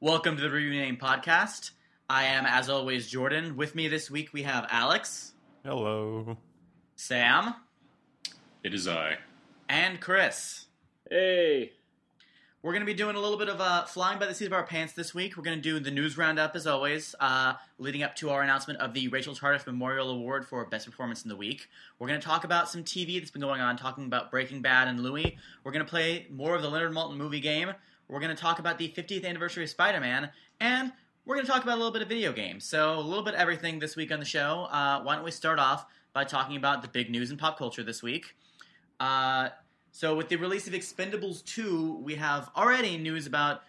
Welcome to the Review Name Podcast. I am, as always, Jordan. With me this week we have Alex, Hello. Sam, It is I. and Chris. Hey. We're going to be doing a little bit of uh, flying by the seat of our pants this week. We're going to do the news roundup as always, uh, leading up to our announcement of the Rachel Tardif Memorial Award for Best Performance in the Week. We're going to talk about some TV that's been going on, talking about Breaking Bad and Louie. We're going to play more of the Leonard Maltin movie game. We're going to talk about the 50th anniversary of Spider Man, and we're going to talk about a little bit of video games. So, a little bit of everything this week on the show. Uh, why don't we start off by talking about the big news in pop culture this week? Uh, so, with the release of Expendables 2, we have already news about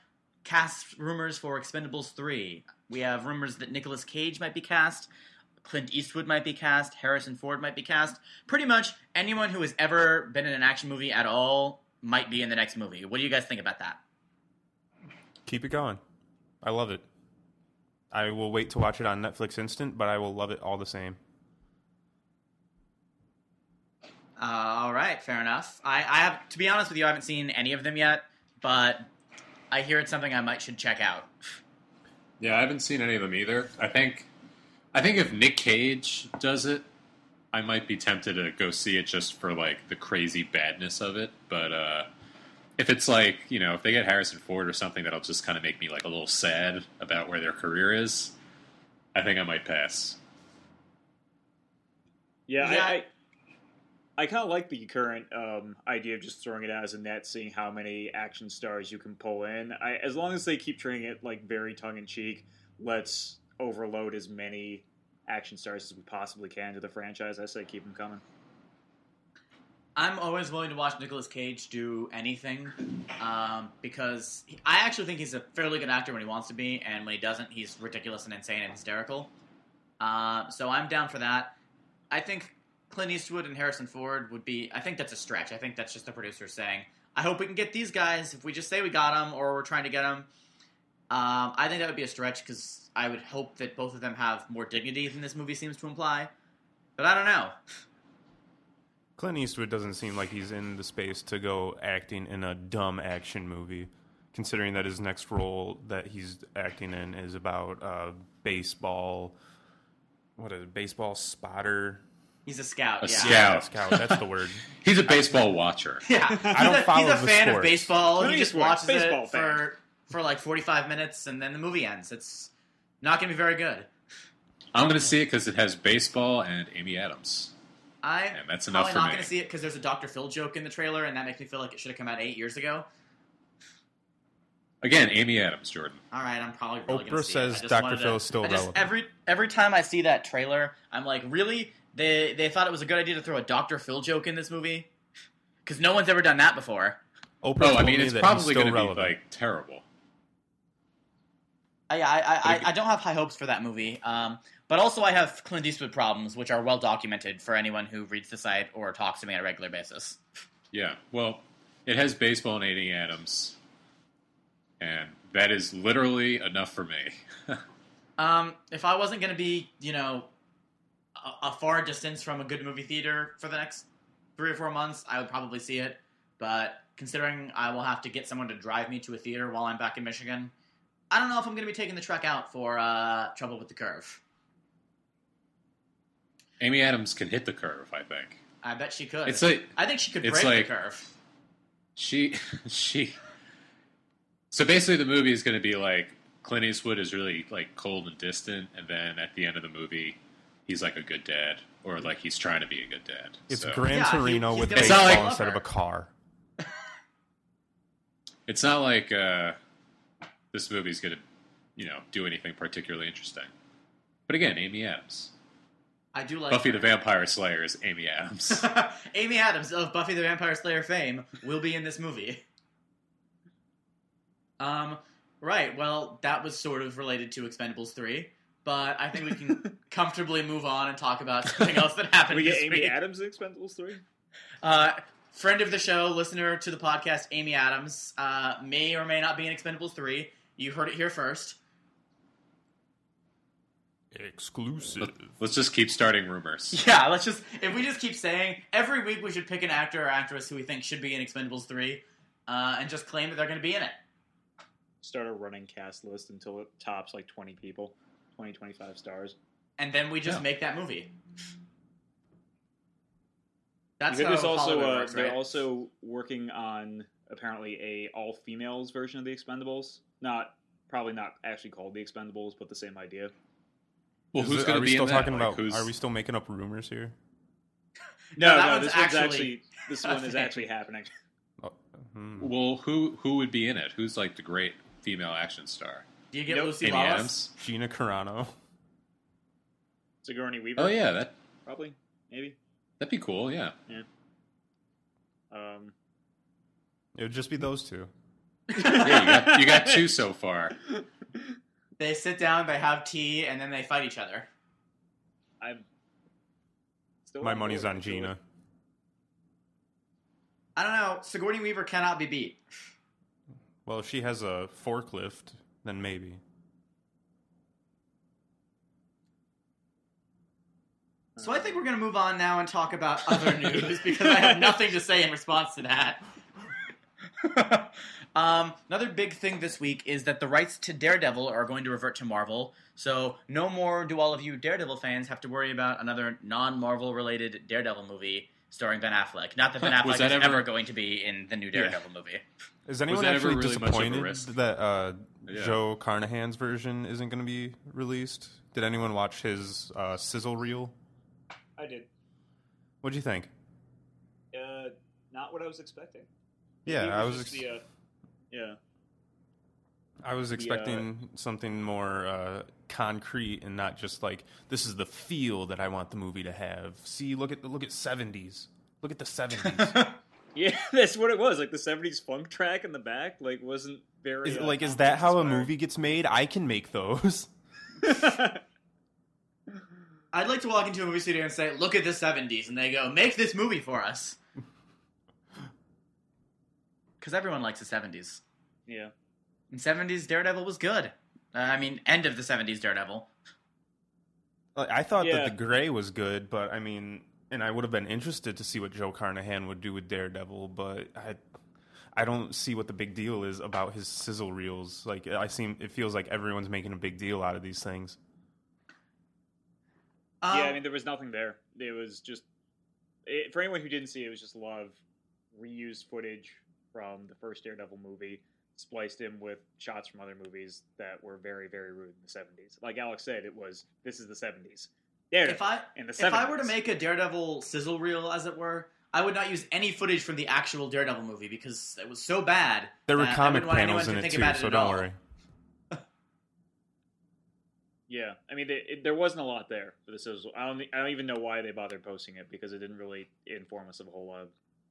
cast rumors for Expendables 3. We have rumors that Nicolas Cage might be cast, Clint Eastwood might be cast, Harrison Ford might be cast. Pretty much anyone who has ever been in an action movie at all might be in the next movie. What do you guys think about that? Keep it going. I love it. I will wait to watch it on Netflix Instant, but I will love it all the same. Uh, all right, fair enough. I, I have, to be honest with you, I haven't seen any of them yet, but I hear it's something I might should check out. Yeah, I haven't seen any of them either. I think, I think if Nick Cage does it, I might be tempted to go see it just for like the crazy badness of it. But uh, if it's like you know, if they get Harrison Ford or something that'll just kind of make me like a little sad about where their career is, I think I might pass. Yeah, Yeah. I I, I kind of like the current um, idea of just throwing it out as a net, seeing how many action stars you can pull in. I, as long as they keep treating it like very tongue in cheek, let's overload as many action stars as we possibly can to the franchise. I say keep them coming. I'm always willing to watch Nicolas Cage do anything um, because he, I actually think he's a fairly good actor when he wants to be, and when he doesn't, he's ridiculous and insane and hysterical. Uh, so I'm down for that. I think Clint Eastwood and Harrison Ford would be. I think that's a stretch. I think that's just the producer saying, "I hope we can get these guys. If we just say we got them or we're trying to get them." Um, I think that would be a stretch because I would hope that both of them have more dignity than this movie seems to imply. But I don't know. Clint Eastwood doesn't seem like he's in the space to go acting in a dumb action movie, considering that his next role that he's acting in is about uh, baseball. What is it, baseball spotter? He's a scout. A yeah. scout. Scout. That's the word. He's a baseball watcher. Yeah, I don't he's a, follow he's a the fan of baseball. Clint he just Eastwood, watches baseball it fan. for for like forty five minutes, and then the movie ends. It's not going to be very good. I'm going to see it because it has baseball and Amy Adams. I And that's probably for not me. going to see it because there's a Dr. Phil joke in the trailer, and that makes me feel like it should have come out eight years ago. Again, Amy Adams, Jordan. All right, I'm probably really Oprah going to see it. I says just Dr. wanted Phil is still I just- relevant. Every every time I see that trailer, I'm like, really? They they thought it was a good idea to throw a Dr. Phil joke in this movie because no one's ever done that before. Oprah Oh, I mean, me it's that probably he's going to be relevant. like terrible. I, I, I, I, I don't have high hopes for that movie. Um, but also, I have Clint Eastwood problems, which are well documented for anyone who reads the site or talks to me on a regular basis. Yeah, well, it has baseball and Amy Adams, and that is literally enough for me. Um, if I wasn't going to be, you know, a, a far distance from a good movie theater for the next three or four months, I would probably see it. But considering I will have to get someone to drive me to a theater while I'm back in Michigan, I don't know if I'm going to be taking the truck out for uh, Trouble with the Curve. Amy Adams can hit the curve. I think I bet she could. it's like I think she could it's break like- the curve. she she. So basically, the movie is going to be like Clint Eastwood is really like cold and distant, and then at the end of the movie, he's like a good dad, or like he's trying to be a good dad. It's So- Gran Yeah, Torino he's with gonna be It's not baseball like- instead of a car. It's not like uh, this movie's going to, you know, do anything particularly interesting. But again, Amy Adams. I do like Buffy her. the Vampire Slayer is Amy Adams. Amy Adams of Buffy the Vampire Slayer fame will be in this movie. Um, right. Well, that was sort of related to Expendables three, but I think we can comfortably move on and talk about something else that happened we get this Amy week. Adams in Expendables three. Uh, friend of the show, listener to the podcast, Amy Adams, uh, may or may not be in Expendables three. You heard it here first. Exclusive. Let's just keep starting rumors. Yeah, let's just if we just keep saying every week we should pick an actor or actress who we think should be in Expendables three, uh, and just claim that they're going to be in it. start a running cast list until it tops like 20 people, 20, 25 stars. and then we just Yeah. make that movie. That's how there's also uh, works, they're right? also working on apparently a all females version of the Expendables. Not probably not actually called the Expendables, but the same idea. Well, Is who's going are to we be still in talking Like, about? who's- Are we still making up rumors here? No, that no, one's this one's actually actually this one is actually happening. Oh, hmm. Well, who who would be in it? Who's like the great female action star? Do you get Nope. Lucy Amy Lawless? Adams. Gina Carano. Sigourney Weaver. Oh yeah, that probably maybe. that'd be cool. Yeah. Um, It would just be those two. Yeah, you got you got two so far. They sit down, they have tea, and then they fight each other. I'm still My on money's board. on Gina. I don't know. Sigourney Weaver cannot be beat. Well, if she has a forklift, then maybe. So I think we're going to move on now and talk about other news because I have nothing to say in response to that. um, another big thing this week is that the rights to Daredevil are going to revert to Marvel. So no more do all of you Daredevil fans have to worry about another non-Marvel related Daredevil movie starring Ben Affleck. Not that Ben Affleck that is ever- ever going to be in the new Daredevil movie. Is anyone ever actually really much of a disappointed that uh, Yeah. Joe Carnahan's version isn't going to be released? Did anyone watch his uh, sizzle reel? I did. What'd you think? Uh, not what I was expecting. Yeah, It I was. Ex- the, uh, yeah. I was expecting something more uh, concrete and not just like this is the feel that I want the movie to have. See, look at look at seventies. Look at the seventies. Yeah, that's what it was. Like the '70s funk track in the back, like wasn't very. is, uh, like, is that how a movie gets made? I can make those. I'd like to walk into a movie studio and say, "Look at the '70s," and they go, "Make this movie for us," because everyone likes the '70s. yeah. And '70s Daredevil was good. Uh, I mean, end of the '70s Daredevil. I thought Yeah. that the Grey was good, but I mean, and I would have been interested to see what Joe Carnahan would do with Daredevil, but I, I don't see what the big deal is about his sizzle reels. Like, I seem it feels like everyone's making a big deal out of these things. Um, yeah, I mean, there was nothing there. It was just it, for anyone who didn't see it, it was just a lot of reused footage from the first Daredevil movie, spliced in with shots from other movies that were very, very rude in the seventies. Like Alex said, it was this is the seventies. Daredevil if I in the if I were to make a Daredevil sizzle reel, as it were, I would not use any footage from the actual Daredevil movie because it was so bad. There were that I comic wouldn't want anyone panels in to it think too, about so don't all. worry. Yeah, I mean, it, it, there wasn't a lot there for the sizzle. I don't, I don't even know why they bothered posting it because it didn't really inform us of a whole lot of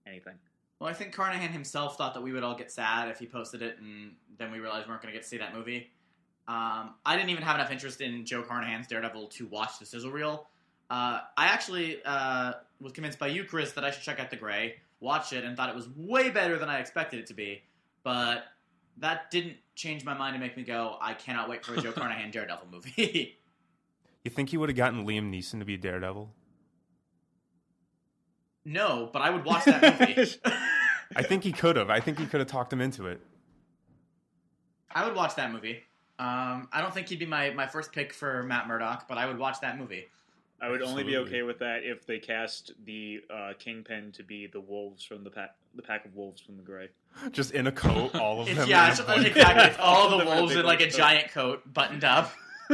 anything. Well, I think Carnahan himself thought that we would all get sad if he posted it, and then we realized we weren't going to get to see that movie. Um, I didn't even have enough interest in Joe Carnahan's Daredevil to watch the sizzle reel. Uh, I actually uh, was convinced by you, Chris, that I should check out The Grey, watch it, and thought it was way better than I expected it to be. But that didn't change my mind to make me go, I cannot wait for a Joe Carnahan Daredevil movie. You think he would have gotten Liam Neeson to be Daredevil? No, but I would watch that movie. I think he could have. I think he could have talked him into it. I would watch that movie. Um, I don't think he'd be my, my first pick for Matt Murdock, but I would watch that movie. I would only be okay with that if they cast the uh, Kingpin to be the wolves from the pack, the pack of wolves from the Grey. Just in a coat, all of It's, them. yeah, it's, a exactly. It's all the Them in a wolves in like a coat. giant coat, buttoned up.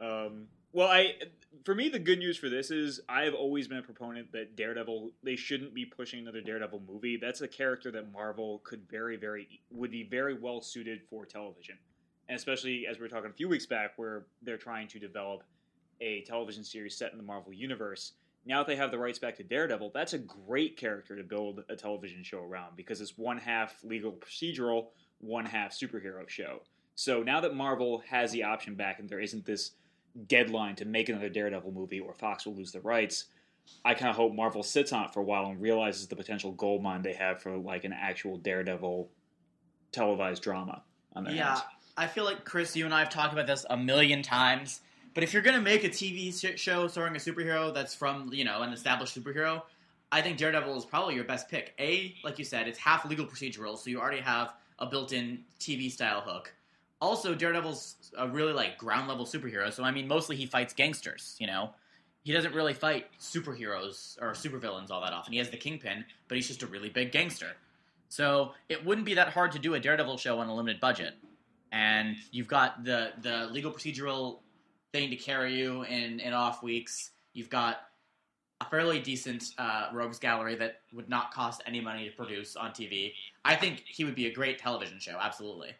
um, well, I for me the good news for this is I have always been a proponent that Daredevil they shouldn't be pushing another Daredevil movie. That's a character that Marvel could very very would be very well suited for television, and especially as we were talking a few weeks back where they're trying to develop a television series set in the Marvel universe. Now that they have the rights back to Daredevil, that's a great character to build a television show around because it's one half legal procedural, one half superhero show. So now that Marvel has the option back and there isn't this deadline to make another Daredevil movie or Fox will lose the rights, I kind of hope Marvel sits on it for a while and realizes the potential gold mine they have for like an actual Daredevil televised drama on their Yeah, hands. I feel like Chris, you and I have talked about this a million times. But if you're gonna make a TV show starring a superhero that's from you know an established superhero, I think Daredevil is probably your best pick. A, like you said, it's half legal procedural, so you already have a built-in TV style hook. Also, Daredevil's a really like ground level superhero, so I mean, mostly he fights gangsters. You know, he doesn't really fight superheroes or supervillains all that often. He has the Kingpin, but he's just a really big gangster. So it wouldn't be that hard to do a Daredevil show on a limited budget, and you've got the the legal procedural thing to carry you in in off weeks. You've got a fairly decent uh, rogues gallery that would not cost any money to produce on TV. I think he would be a great television show. Absolutely.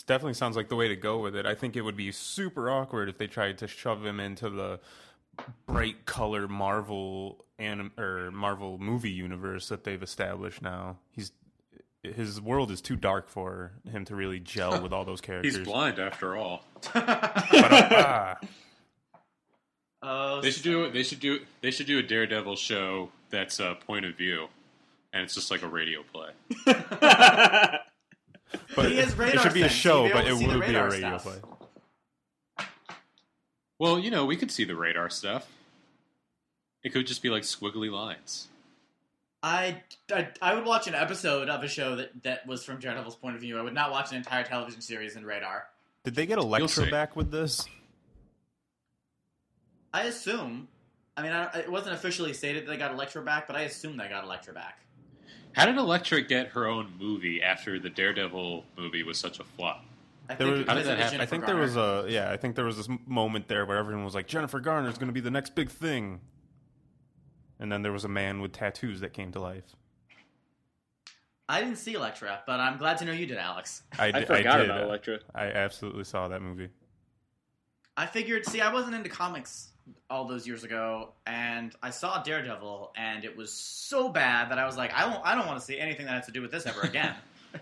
It definitely sounds like the way to go with it. I think it would be super awkward if they tried to shove him into the bright color Marvel anim- or Marvel movie universe that they've established now. He's his world is too dark for him to really gel with all those characters. He's blind after all. Ba-da-ba. Oh, They should do they should do they should do a Daredevil show that's uh, point of view, and it's just like a radio play. but He has it should be a sense. show, but it to see would be a radio stuff. play. Well, you know, we could see the radar stuff. It could just be like squiggly lines. I, I I would watch an episode of a show that, that was from Daredevil's point of view. I would not watch an entire television series in Radar. Did they get Elektra see. back with this? I assume. I mean, I, it wasn't officially stated that they got Elektra back, but I assume they got Elektra back. How did Elektra get her own movie after the Daredevil movie was such a flop? I There think was- How did that happen? I Jennifer think there was a yeah. I think there was this moment there where everyone was like, Jennifer Garner is going to be the next big thing, and then there was a man with tattoos that came to life. I didn't see Elektra, but I'm glad to know you did, Alex. I, I d- forgot did. about Elektra. I absolutely saw that movie. I figured. See, I wasn't into comics all those years ago, and I saw Daredevil, and it was so bad that I was like, I won't. I don't want to see anything that has to do with this ever again.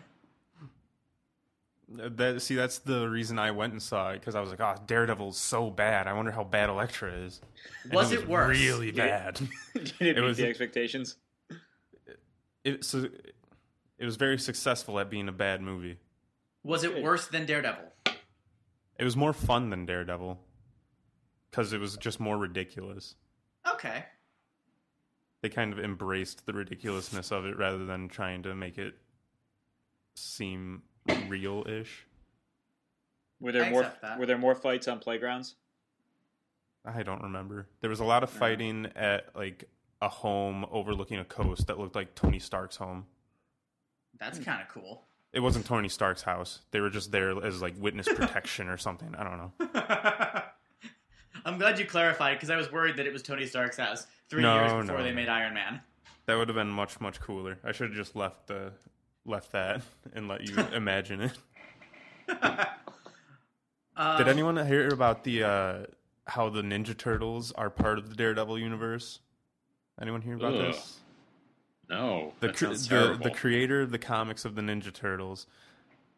That see, that's the reason I went and saw it because I was like, "Oh, Daredevil's so bad. I wonder how bad Elektra is." And Was it worse? Really bad. Did it, It meet was- the expectations? it, so, it was very successful at being a bad movie. was it worse than Daredevil? It was more fun than Daredevil because it was just more ridiculous. Okay. They kind of embraced the ridiculousness of it rather than trying to make it seem real-ish. Were there I more? that. Were there more fights on playgrounds? I don't remember. There was a lot of fighting at like a home overlooking a coast that looked like Tony Stark's home. That's hmm. kind of cool. It wasn't Tony Stark's house. They were just there as like witness protection or something. I don't know. I'm glad you clarified because I was worried that it was Tony Stark's house three No, years before no. they made Iron Man. That would have been much much cooler. I should have just left the left that and let you imagine it. Um, Did anyone hear about the uh how the Ninja Turtles are part of the Daredevil universe? Anyone hear about Ugh. this? No, the that cre- sounds the, the creator of the comics of the Ninja Turtles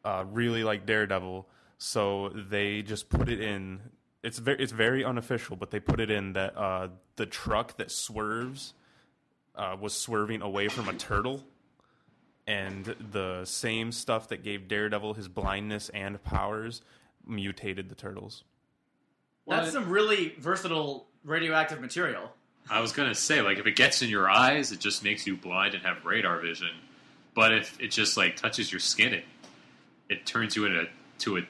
uh, really like Daredevil, so they just put it in. It's very it's very unofficial, but they put it in that uh, the truck that swerves uh, was swerving away from a turtle, and the same stuff that gave Daredevil his blindness and powers mutated the turtles. That's What? some really versatile radioactive material. I was gonna say, like, if it gets in your eyes, it just makes you blind and have radar vision. But if it just like touches your skin, it it turns you into to a.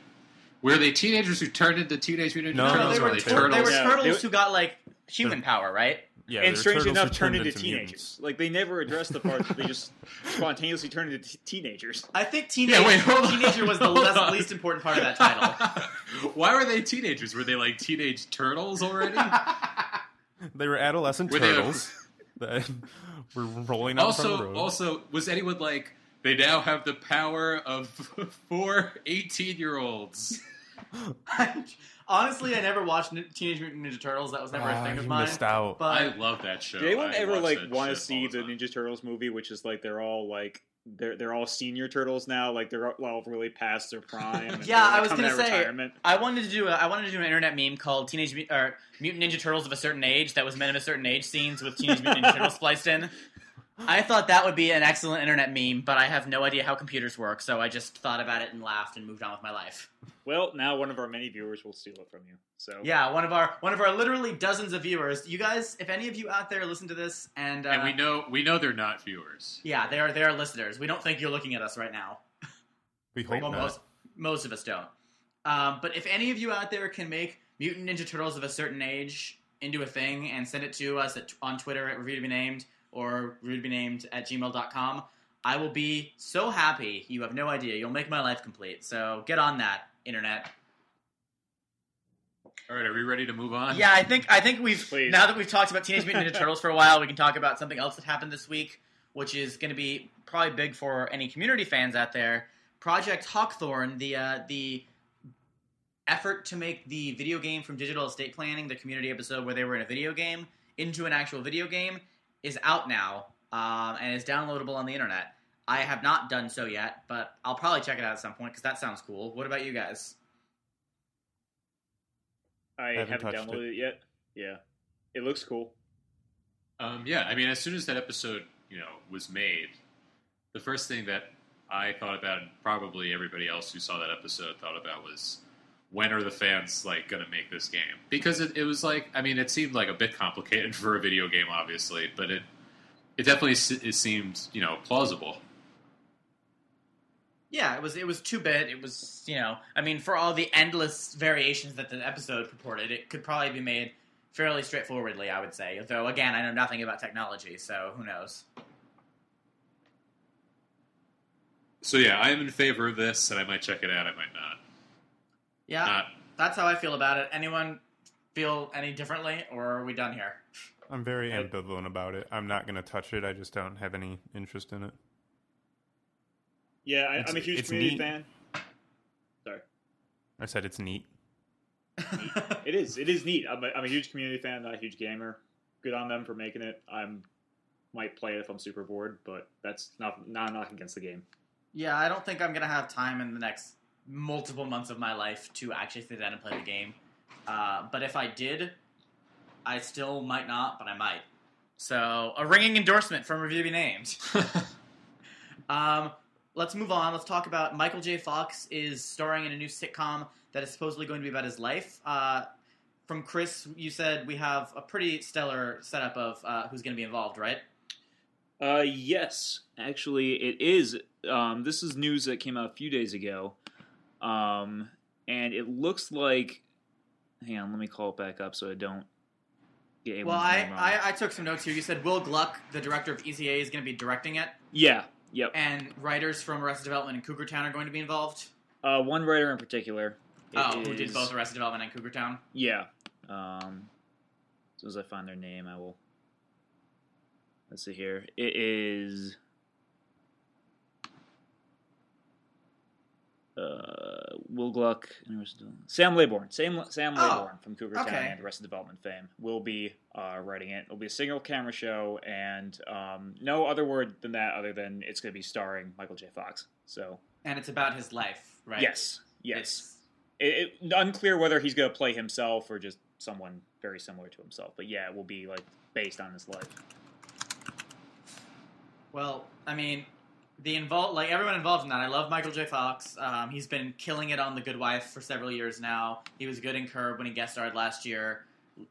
Were they teenagers who turned into teenage mutant No, Ninja no, turtles, they were, they tur- turtles? they were Yeah, turtles they were- who got like human power, right? Yeah, and they're strangely enough, turned into mutants. teenagers. Like they never addressed the part that they just spontaneously turned into t- teenagers. I think teenage, Yeah, wait, hold on. teenager was the Hold less, least important part of that title. Why were they teenagers? Were they like teenage turtles already? They were adolescent Were they- turtles that were rolling out in the also, road. also, was anyone like they now have the power of four 18 year olds? Honestly, I never watched Nin- Teenage Mutant Ninja Turtles. That was never a Ah, thing of you mine. missed out. But I love that show. Did anyone I ever watch like that want to shit see all the time. Ninja Turtles movie, which is like they're all like they're they're all senior turtles now, like they're all really past their prime. and Yeah, they're I was coming gonna out of say- retirement. I wanted to do a, I wanted to do an internet meme called Teenage Mut- or Mutant Ninja Turtles of a certain age that was men of a certain age scenes with Teenage Mutant Ninja Turtles spliced in. I thought that would be an excellent internet meme, but I have no idea how computers work, so I just thought about it and laughed and moved on with my life. Well, now one of our many viewers will steal it from you. So Yeah, one of our one of our literally dozens of viewers. You guys, if any of you out there listen to this, and uh, and we know we know they're not viewers. yeah, they are they are listeners. We don't think you're looking at us right now. We hope Well, not. most most of us don't. Um, but if any of you out there can make Mutant Ninja Turtles of a certain age into a thing and send it to us at, on Twitter at Review to Be Named or Review to Be Named at gmail.com, I will be so happy. You have no idea. You'll make my life complete. So get on that, internet. All right, are we ready to move on? Yeah, I think I think we've Please. now that we've talked about Teenage Mutant Ninja Turtles for a while, we can talk about something else that happened this week, which is going to be probably big for any community fans out there. Project Hawkthorne, the uh, the effort to make the video game from Digital Estate Planning, the community episode where they were in a video game, into an actual video game, is out now um, and is downloadable on the internet. I have not done so yet, but I'll probably check it out at some point because that sounds cool. What about you guys? I haven't haven't, touched downloaded it. yet. Yeah, it looks cool. Um, yeah, I mean, as soon as that episode, you know, was made, the first thing that I thought about, and probably everybody else who saw that episode thought about, was when are the fans like going to make this game? Because it, it was like, I mean, it seemed like a bit complicated for a video game, obviously, but it it definitely it seemed, you know, plausible. Yeah, it was it was two bit. It was you know, I mean, for all the endless variations that the episode purported, it could probably be made fairly straightforwardly. I would say, though again, I know nothing about technology, so who knows? So yeah, I am in favor of this, and I might check it out. I might not. Yeah, Not that's how I feel about it. Anyone feel any differently, or are we done here? I'm very I- ambivalent about it. I'm not going to touch it. I just don't have any interest in it. Yeah, I, I'm a huge it's community neat. fan. Sorry, I said it's neat. it is. It is neat. I'm a, I'm a huge community fan, not a huge gamer. Good on them for making it. I'm might play it if I'm super bored, but that's not not a knock against the game. yeah, I don't think I'm gonna have time in the next multiple months of my life to actually sit down and play the game. Uh, but if I did, I still might not, but I might. So a ringing endorsement from Review to Be Named. Um, let's move on. Let's talk about Michael J. Fox is starring in a new sitcom that is supposedly going to be about his life. Uh, from Chris, you said we have a pretty stellar setup of uh, who's going to be involved, right? Uh, yes, actually, it is. Um, this is news that came out a few days ago, um, and it looks like. Hang on, let me call it back up so I don't get. Well, I. I, I took some notes here. You said Will Gluck, the director of Easy A, is going to be directing it, yeah, yep. and writers from Arrested Development and Cougar Town are going to be involved. Uh, one writer in particular. Oh, who did both Arrested Development and Cougar Town? Yeah. Um, as soon as I find their name, I will. Let's see here. It is. Uh, Will Gluck and Arrested Development- Sam Laybourne. Sam Sam Oh, Laybourne from Cougar Town okay. and Arrested Development fame will be uh, writing it. It'll be a single camera show, and um, no other word than that, other than it's going to be starring Michael J. Fox. So And it's about his life, right? yes, yes. It's- It, it, unclear whether he's going to play himself or just someone very similar to himself. But yeah, it will be like based on his life. Well, I mean, the involved like everyone involved in that. I love Michael J. Fox. Um, he's been killing it on The Good Wife for several years now. He was good in Curb when he guest starred last year.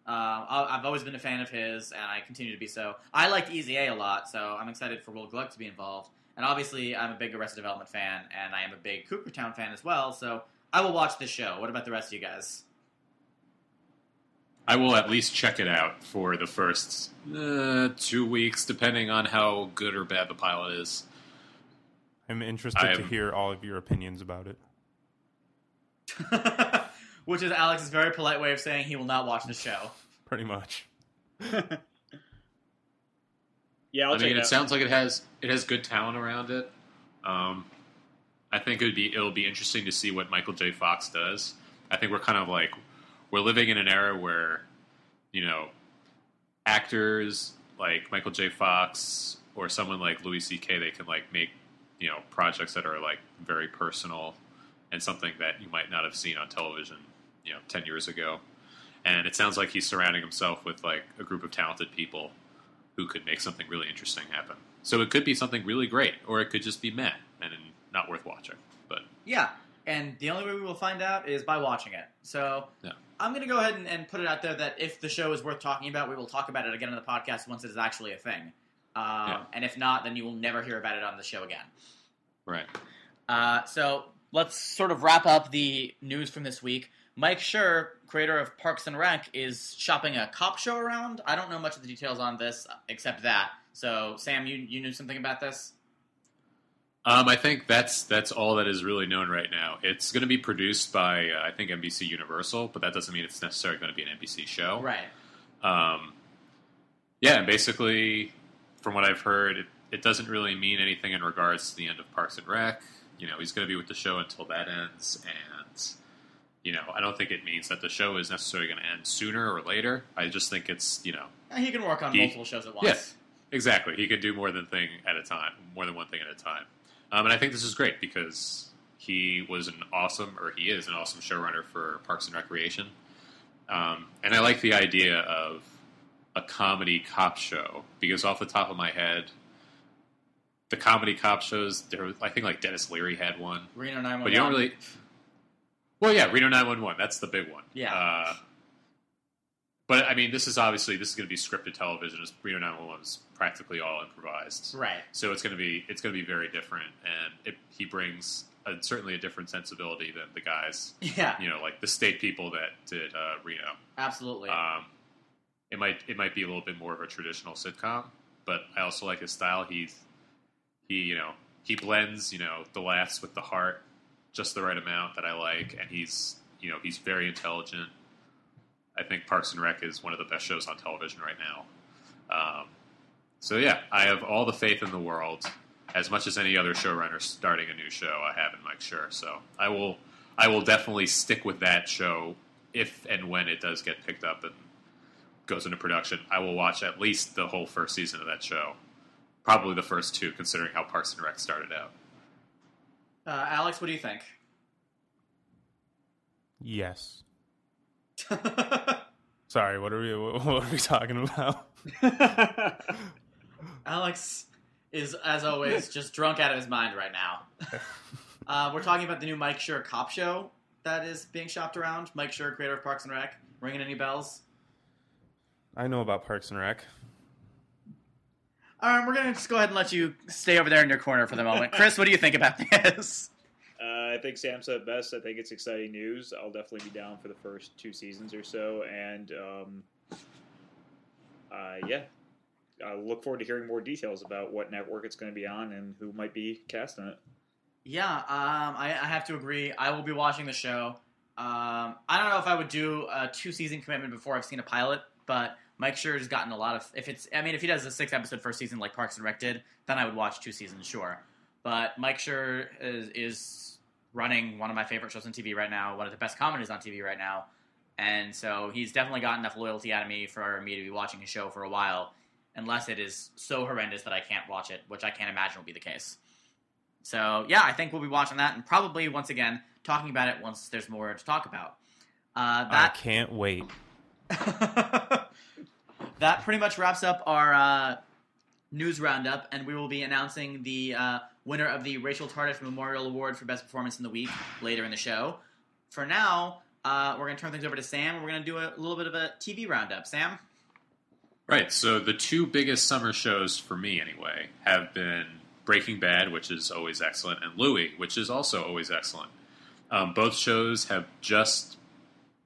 Uh, I've always been a fan of his, and I continue to be so. I liked Easy A a lot, so I'm excited for Will Gluck to be involved. And obviously, I'm a big Arrested Development fan, and I am a big Cougar Town fan as well. So I will watch this show. What about the rest of you guys? I will at least check it out for the first uh, two weeks, depending on how good or bad the pilot is. I'm interested I to hear all of your opinions about it. Which is Alex's very polite way of saying he will not watch the show. Pretty much. Yeah, I'll I mean, it it out. sounds like it has it has good talent around it. Um, I think it would be it'll be interesting to see what Michael J. Fox does. I think we're kind of like we're living in an era where you know actors like Michael J. Fox or someone like Louis C.K. they can like make you know projects that are like very personal and something that you might not have seen on television you know ten years ago. And it sounds like he's surrounding himself with like a group of talented people who could make something really interesting happen. So it could be something really great, or it could just be meh and not worth watching. But Yeah, and the only way we will find out is by watching it. So Yeah. I'm going to go ahead and, and put it out there that if the show is worth talking about, we will talk about it again on the podcast once it is actually a thing. Um, Yeah. And if not, then you will never hear about it on the show again. right, Uh, so let's sort of wrap up the news from this week. Mike Schur, creator of Parks and Rec, is shopping a cop show around. I don't know much of the details on this except that. So, Sam, you, you knew something about this? um, I think that's that's all that is really known right now. It's going to be produced by uh, I think NBC Universal, but that doesn't mean it's necessarily going to be an NBC show. Right. Um, yeah, and basically, from what I've heard, it, it doesn't really mean anything in regards to the end of Parks and Rec. You know, he's going to be with the show until that ends, and you know, I don't think it means that the show is necessarily going to end sooner or later. I just think it's you know, He can work on He- multiple shows at once. Yeah. exactly. He could do more than thing at a time, more than one thing at a time. Um, and I think this is great because he was an awesome, or he is an awesome showrunner for Parks and Recreation. Um, and I like the idea of a comedy cop show because off the top of my head, the comedy cop shows there, was, I think like Denis Leary had one, Reno 911. but you don't really. Well, yeah, Reno 911. That's the big one. Yeah. Uh, but I mean, this is obviously this is going to be scripted television. As Reno 911 is practically all improvised, Right. so it's going to be it's going to be very different, and it, he brings a, certainly a different sensibility than the guys, Yeah, you know, like the state people that did uh, Reno. absolutely. Um, it might it might be a little bit more of a traditional sitcom, but I also like his style. He's he you know he blends you know the laughs with the heart just the right amount that I like, and he's you know he's very intelligent. I think Parks and Rec is one of the best shows on television right now. Um, so yeah, I have all the faith in the world. As much as any other showrunner starting a new show, I have in Mike Schur. So I will, I will definitely stick with that show if and when it does get picked up and goes into production. I will watch at least the whole first season of that show, probably the first two, considering how Parks and Rec started out. uh, Alex, what do you think? Yes. Sorry, what are we what are we talking about? Alex is, as always, just drunk out of his mind right now. Uh, we're talking about the new Mike Schur cop show that is being shopped around. Mike Schur, creator of Parks and Rec. Ringing any bells? I know about Parks and Rec. All right, we're going to just go ahead and let you stay over there in your corner for the moment. Chris, what do you think about this? Uh, I think Sam said best. I think it's exciting news. I'll definitely be down for the first two seasons or so, and um, uh, yeah, I look forward to hearing more details about what network it's going to be on and who might be casting it. Yeah, um, I, I have to agree. I will be watching the show. Um, I don't know if I would do a two season commitment before I've seen a pilot, but Mike Schur has gotten a lot of. If it's, I mean, if he does a six episode first season like Parks and Rec did, then I would watch two seasons, sure. But Mike Schur is, is running one of my favorite shows on TV right now, one of the best comedies on TV right now, and so he's definitely got enough loyalty out of me for me to be watching his show for a while, unless it is so horrendous that I can't watch it, which I can't imagine will be the case. So yeah, I think we'll be watching that and probably once again talking about it once there's more to talk about. Uh, I can't wait. that pretty much wraps up our uh, news roundup, and we will be announcing the uh, winner of the Rachel Tardif Memorial Award for Best Performance in the Week later in the show. For now, uh, we're going to turn things over to Sam. We're going to do a little bit of a TV roundup. Sam, Right. So the two biggest summer shows for me, anyway, have been Breaking Bad, which is always excellent, and Louie, which is also always excellent. Um, both shows have just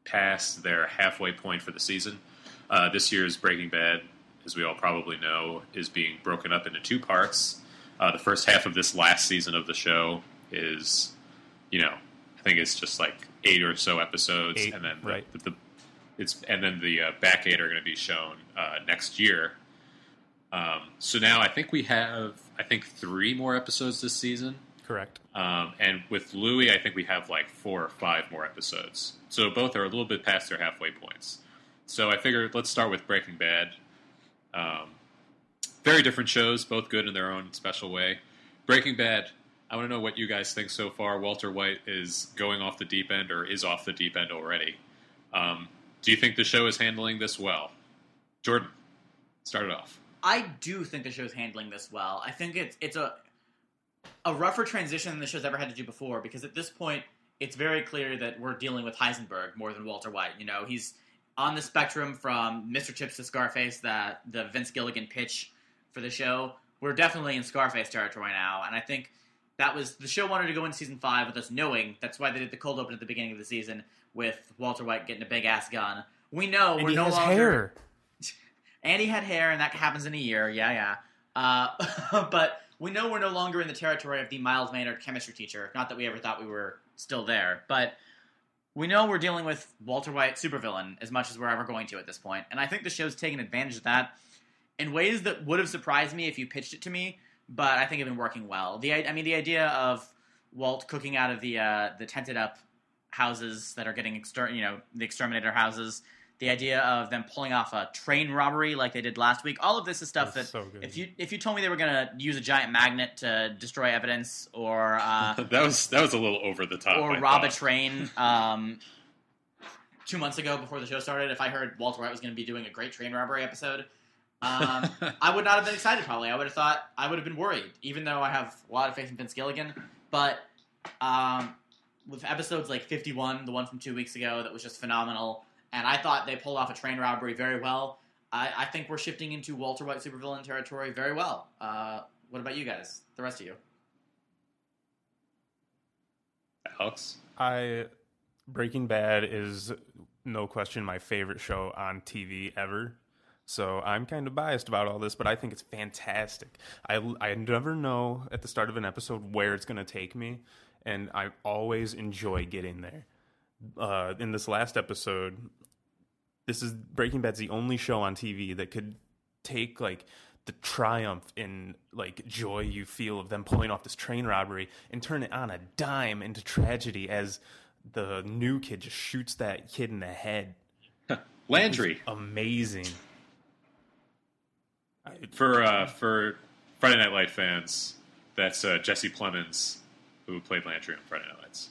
passed their halfway point for the season. Uh, this year's Breaking Bad, as we all probably know, is being broken up into two parts. Uh, the first half of this last season of the show is, you know, I think it's just like eight or so episodes, Eight, and then the, right. the, the it's and then the uh, back eight are going to be shown uh, next year. Um, so now I think we have I think three more episodes this season. Correct. Um, and with Louie, I think we have like four or five more episodes. So both are a little bit past their halfway points. So I figured let's start with Breaking Bad. Um, very different shows, both good in their own special way. Breaking Bad, I want to know what you guys think so far. Walter White is going off the deep end or is off the deep end already. Um, do you think the show is handling this well? Jordan, start it off. I do think the show's handling this well. I think it's it's a a rougher transition than the show's ever had to do before because at this point it's very clear that we're dealing with Heisenberg more than Walter White. You know, he's on the spectrum from Mr. Chips to Scarface that the Vince Gilligan pitch for the show. We're definitely in Scarface territory now, and I think that was the show wanted to go in season five with us knowing that's why they did the cold open at the beginning of the season with Walter White getting a big ass gun. We know And we're he no has longer hair. and he had hair, and that happens in a year. Yeah, yeah. Uh, but we know we're no longer in the territory of the mild mannered chemistry teacher. Not that we ever thought we were still there, but we know we're dealing with Walter White supervillain as much as we're ever going to at this. And I think the show's taken advantage of that in ways that would have surprised me if you pitched it to me, but I think it's been working well. The I I mean, the idea of Walt cooking out of the uh, the tented up houses that are getting exter- you know the exterminator houses. The idea of them pulling off a train robbery like they did last week. All of this is stuff That's that so good. if you if you told me they were gonna use a giant magnet to destroy evidence or uh, that was that was a little over the top. or I rob a train um, two months ago before the show started, if I heard Walter White was going to be doing a great train robbery episode, um, I would not have been excited. Probably, I would have thought I would have been worried, even though I have a lot of faith in Vince Gilligan. But um, with episodes like 51, the one from two weeks ago, that was just phenomenal, and I thought they pulled off a train robbery very well. I, I think we're shifting into Walter White supervillain territory very well. Uh, what about you guys? The rest of you? Alex. I Breaking Bad is no question my favorite show on TV ever. So I'm kind of biased about all this, but I think it's fantastic. I I never know at the start of an episode where it's going to take me, and I always enjoy getting there. Uh, in this last episode, this is Breaking Bad's the only show on TV that could take like the triumph and like joy you feel of them pulling off this train robbery and turn it on a dime into tragedy as the new kid just shoots that kid in the head. Landry Amazing. For uh, for Friday Night Light fans. That's uh, Jesse Plemons who played Landry on Friday Night Lights.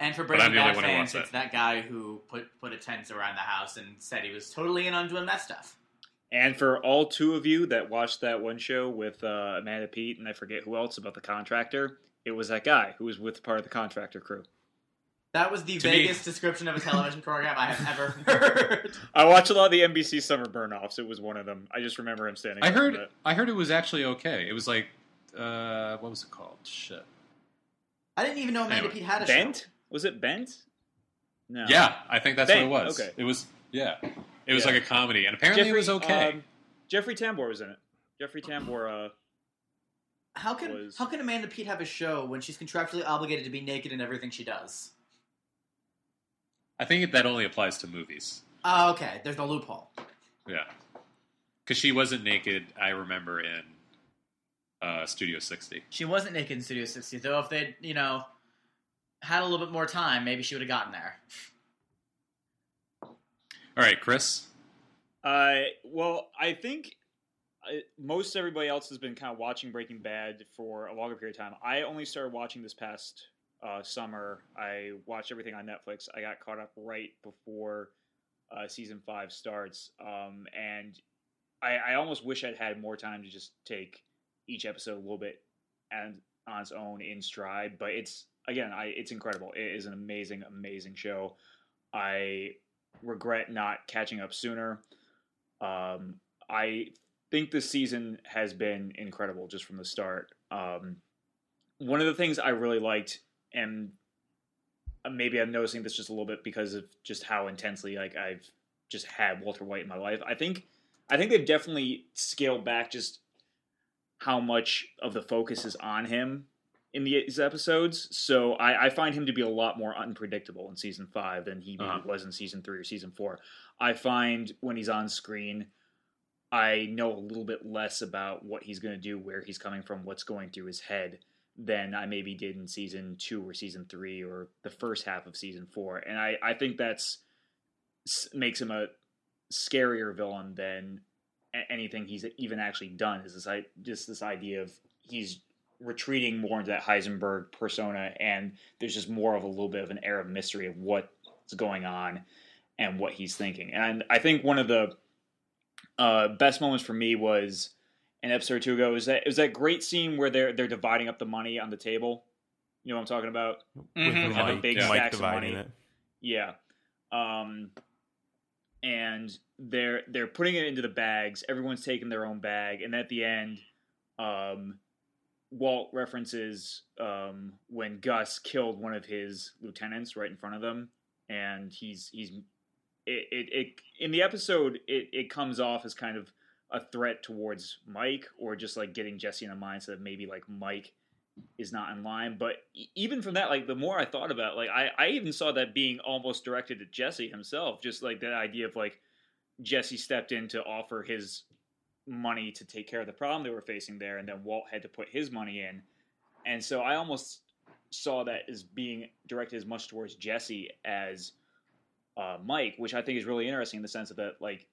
And for But I'm Breaking Bad fans, wants it's that guy who put put a tent around the house and said he was totally in on doing that stuff. And for all two of you that watched that one show with uh, Amanda Peet and I forget who else about the contractor, it was that guy who was with part of the contractor crew. That was the To me- description of a television program I have ever heard. I watched a lot of the NBC summer burn-offs. It was one of them. I just remember him standing. I heard it. I heard it was actually okay. It was like uh, what was it called? Shit. I didn't even know Amanda Anyway, Peet had a Bent. show. Was it Bent? No. Yeah, I think that's Bang, what it was. okay. It was yeah. It was Yeah. like a comedy, and apparently it was okay. um, Jeffrey Tambor was in it. Jeffrey Tambor. Uh, How can was- how can Amanda Peet have a show when she's contractually obligated to be naked in everything she does? I think that only applies to movies. Oh, okay. There's no loophole. Yeah, because she wasn't naked. I remember in uh, Studio 60. She wasn't naked in Studio 60, though. If they'd you know had a little bit more time, maybe she would have gotten there. All right, Chris. Uh, well, I think uh, most everybody else has been kind of watching Breaking Bad for a longer period of time. I only started watching this past uh, summer. I watched everything on Netflix. I got caught up right before uh, season five starts, um, and I, I almost wish I'd had more time to just take each episode a little bit and on its own in stride. But it's again, I it's incredible. It is an amazing, amazing show. I regret not catching up sooner. Um, I think this season has been incredible just from the start. Um, one of the things I really liked, and maybe I'm noticing this just a little bit because of just how intensely like I've just had Walter White in my life. I think I think they've definitely scaled back just how much of the focus is on him in these episodes. So I, I find him to be a lot more unpredictable in season five than he Uh-huh. was in season three or season four. I find when he's on screen, I know a little bit less about what he's going to do, where he's coming from, what's going through his head than I maybe did in season two or season three or the first half of season four. And I, I think that's makes him a scarier villain than anything he's even actually done. Is this I just this idea of he's retreating more into that Heisenberg persona, and there's just more of a little bit of an air of mystery of what's going on and what he's thinking. And I think one of the uh, best moments for me was an episode or two ago. It was that it was that great scene where they're they're dividing up the money on the table. You know what I'm talking about? Mhm. With Have a big Mike stacks of money. it. Yeah. Um and they're they're putting it into the bags. Everyone's taking their own bag and at the end um Walt references um when Gus killed one of his lieutenants right in front of them and he's he's it, it, it in the episode it, it comes off as kind of a threat towards Mike or just like getting Jesse in the mindset of maybe like Mike is not in line. But even from that, like the more I thought about, it, like I, I even saw that being almost directed at Jesse himself. Just like that idea of like Jesse stepped in to offer his money to take care of the problem they were facing there, and then Walt had to put his money in. And so I almost saw that as being directed as much towards Jesse as uh, Mike, which I think is really interesting in the sense of that like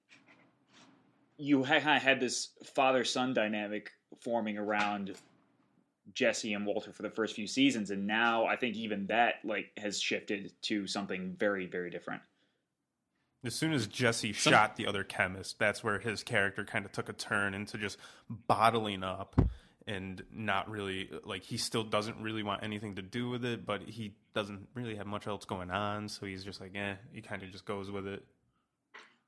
you kind of had this father son dynamic forming around Jesse and Walter for the first few seasons, and now I think even that like has shifted to something very very different. As soon as Jesse Some- shot the other chemist, that's where his character kind of took a turn into just bottling up and not really like he still doesn't really want anything to do with it, but he doesn't really have much else going on, so he's just like, eh, he kind of just goes with it.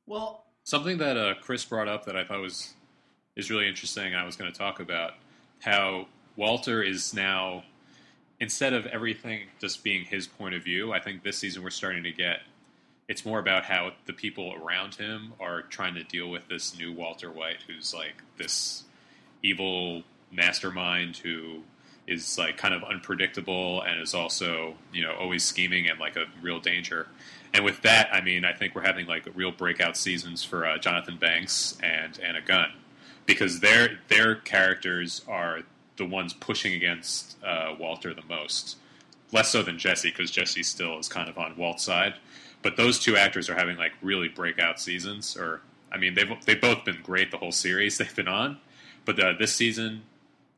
Well, Something that uh, Chris brought up that I thought was is really interesting. I was going to talk about how Walter is now instead of everything just being his point of view. I think this season we're starting to get it's more about how the people around him are trying to deal with this new Walter White, who's like this evil mastermind who is like kind of unpredictable and is also you know always scheming and like a real danger. And with that, I mean, I think we're having like real breakout seasons for uh, Jonathan Banks and Anna Gunn because their their characters are the ones pushing against uh, Walter the most. Less so than Jesse because Jesse still is kind of on Walt's side, but those two actors are having like really breakout seasons. Or I mean, they've they've both been great the whole series they've been on, but uh, this season,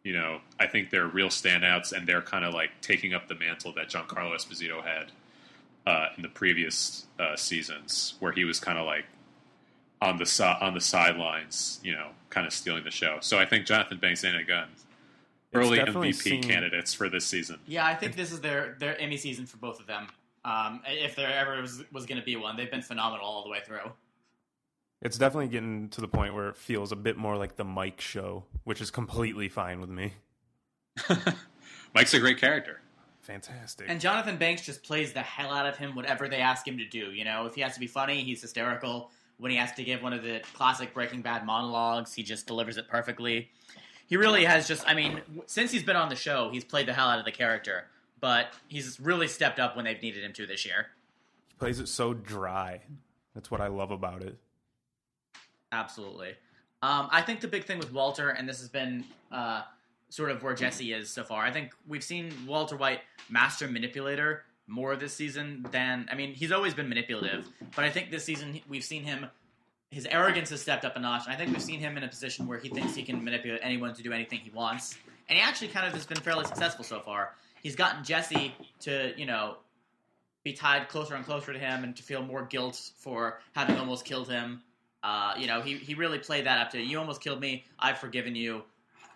you know, I think they're real standouts and they're kind of like taking up the mantle that Giancarlo Esposito had uh, in the previous uh, seasons, where he was kind of like on the si- on the sidelines, you know, kind of stealing the show. So I think Jonathan Banks and Anna Gunn, early MVP seen- candidates for this season. yeah, I think this is their their Emmy season for both of them. Um, if there ever was, was going to be one, they've been phenomenal all the way through. It's definitely getting to the point where it feels a bit more like the Mike show, which is completely fine with me. Mike's a great character. Fantastic. And Jonathan Banks just plays the hell out of him, whatever they ask him to do. You know, if he has to be funny, he's hysterical. When he has to give one of the classic Breaking Bad monologues, he just delivers it perfectly. He really has just, I mean, since he's been on the show, he's played the hell out of the character. But he's really stepped up when they've needed him to this year. he plays it so dry. That's what I love about it. Absolutely. Um, I think the big thing with Walter, and this has been uh, sort of where Jesse is so far. I think we've seen Walter White master manipulator more this season than I mean he's always been manipulative, but I think this season we've seen him. His arrogance has stepped up a notch, and I think we've seen him in a position where he thinks he can manipulate anyone to do anything he wants, and he actually kind of has been fairly successful so far. He's gotten Jesse to you know be tied closer and closer to him, and to feel more guilt for having almost killed him. Uh, you know, he, he really played that up to you almost killed me. I've forgiven you.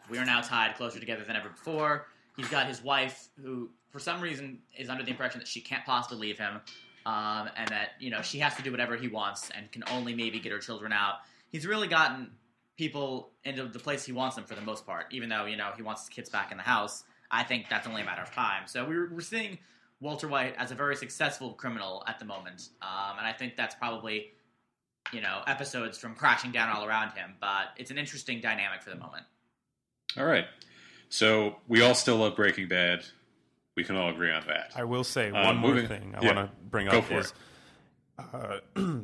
We are now tied closer together than ever before. He's got his wife, who for some reason is under the impression that she can't possibly leave him, um, and that you know she has to do whatever he wants and can only maybe get her children out. He's really gotten people into the place he wants them for the most part. Even though you know he wants his kids back in the house, I think that's only a matter of time. So we're we're seeing Walter White as a very successful criminal at the moment, um, and I think that's probably you know episodes from crashing down all around him. But it's an interesting dynamic for the moment. All right. So we all still love Breaking Bad. We can all agree on that. I will say Uh, one more moving- thing I yeah. want to bring Go up for is uh,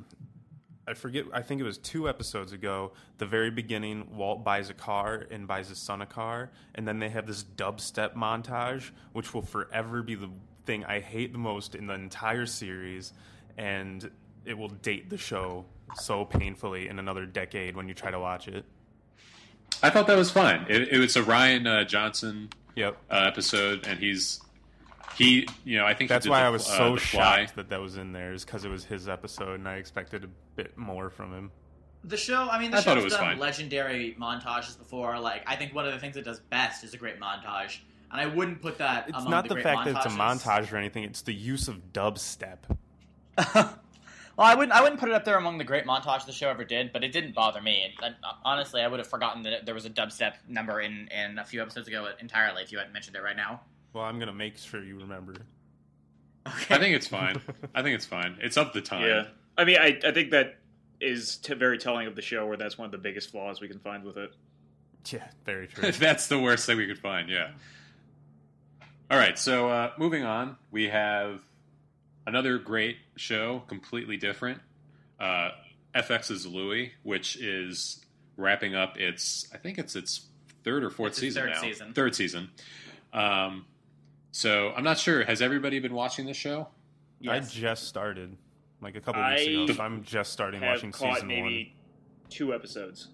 I forget. I think it was two episodes ago. The very beginning, Walt buys a car and buys his son a car, and then they have this dubstep montage, which will forever be the thing I hate the most in the entire series, and it will date the show so painfully in another decade when you try to watch it. I thought that was fine. It, it was a Rian uh, Johnson Yep. uh, episode, and he's he. You know, I think That's why the, I was uh, so the shocked that that was in there, is because it was his episode, and I expected a bit more from him. The show, I mean, the I thought it show's was done fine. legendary montages before. Like, I think one of the things it does best is a great montage, and I wouldn't put that. It's among not the, the great fact that it's a montage or anything. It's the use of dubstep. well, I wouldn't. I wouldn't put it up there among the great montage the show ever did, but it didn't bother me. And, and, honestly, I would have forgotten that there was a dubstep number in in a few episodes ago entirely if you hadn't mentioned it right now. Well, I'm gonna make sure you remember. Okay. I think it's fine. I think it's fine. It's up the time. Yeah, I mean, I, I think that is t- very telling of the show, where that's one of the biggest flaws we can find with it. Yeah, very true. That's the worst thing we could find, yeah. All right, so uh, moving on, we have another great show, completely different. Uh, FX's Louie, which is wrapping up its, I think it's its third or fourth It's its season third now. season. Third season. Um, so I'm not sure. Has everybody been watching this show? I just started like a couple weeks I ago, so I'm just starting Have watching season maybe two episodes.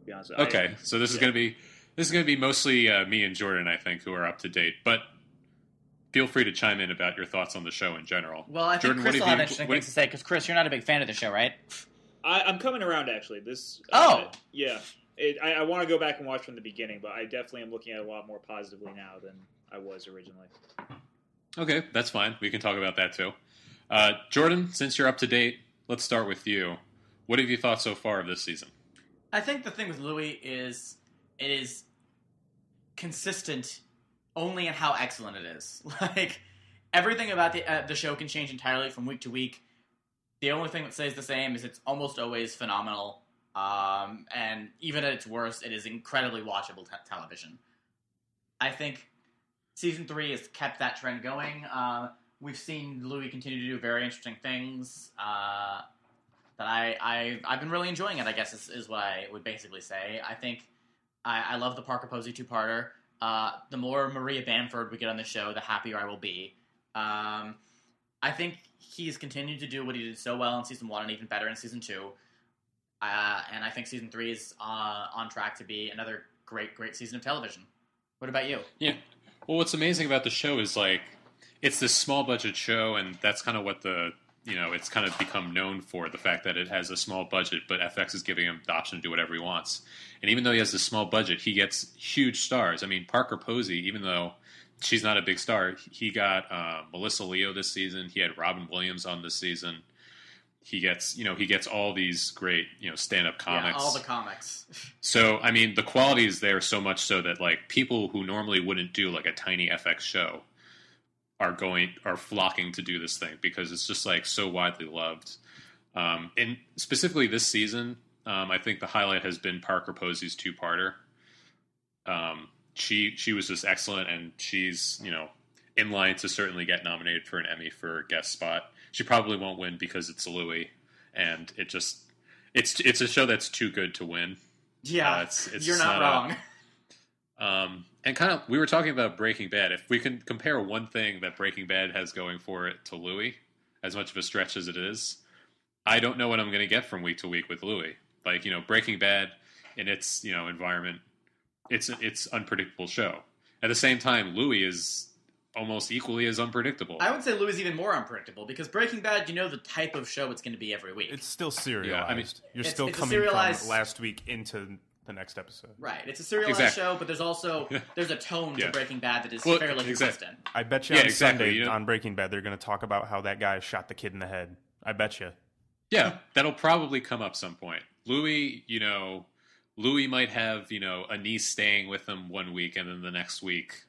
To be honest, Okay, so this is going to be this is going to be mostly uh, me and Jordan, I think, who are up to date. But feel free to chime in about your thoughts on the show in general. Well, I think Jordan, what Chris have will have you- interesting what- things to say because Chris, you're not a big fan of the show, right? I, I'm coming around actually. This. Oh. uh, yeah. It, I, I want to go back and watch from the beginning, but I definitely am looking at it a lot more positively now than I was originally. Okay, that's fine. We can talk about that too. Uh, Jordan, since you're up to date, let's start with you. What have you thought so far of this season? I think the thing with Louie is it is consistent only in how excellent it is. Like everything about the uh, the show can change entirely from week to week. The only thing that stays the same is it's almost always phenomenal. Um, and even at its worst, it is incredibly watchable te- television. I think season three has kept that trend going. Um, we've seen Louis continue to do very interesting things. Uh, that I, I I've been really enjoying it. I guess is, is what I would basically say. I think I, I love the Parker Posey two parter. Uh, the more Maria Bamford we get on the show, the happier I will be. Um, I think he's continued to do what he did so well in season one and even better in season two. Uh, and I think season three is uh, on track to be another great, great season of television. What about you? Yeah. Well, what's amazing about the show is like it's this small budget show, and that's kind of what the you know it's kind of become known for the fact that it has a small budget, but FX is giving him the option to do whatever he wants. And even though he has this small budget, he gets huge stars. I mean, Parker Posey, even though she's not a big star, he got uh, Melissa Leo this season. He had Robin Williams on this season. He gets, you know, he gets all these great, you know, stand-up comics. Yeah, all the comics. So, I mean, the quality is there so much so that like people who normally wouldn't do like a tiny FX show are going are flocking to do this thing because it's just like so widely loved. Um, and specifically this season, um, I think the highlight has been Parker Posey's two-parter. Um, she she was just excellent, and she's you know in line to certainly get nominated for an Emmy for guest spot. She probably won't win because it's Louie, and it just it's it's a show that's too good to win. yeah, Uh, it's- it's you're not, not a- wrong. Um, and kind of, we were talking about Breaking Bad. If we can compare one thing that Breaking Bad has going for it to Louie, as much of a stretch as it is, I don't know what I'm going to get from week to week with Louie. Like you know, Breaking Bad in its you know environment, it's it's unpredictable show. At the same time, Louie is almost equally as unpredictable. I would say Louie is even more unpredictable because Breaking Bad, you know the type of show it's going to be every week. It's still serialized. I mean- You're It's- still it's coming serialized- from last week into the next episode. right. It's a serialized Exactly. show, but there's also there's a tone Yeah. to Breaking Bad that is Well, fairly exactly. consistent. I bet you Yeah, on exactly, Sunday you know- on Breaking Bad they're going to talk about how that guy shot the kid in the head. I bet you. Yeah, that'll probably come up some point. Louie, you know, Louie might have, you know, a niece staying with him one week and then the next week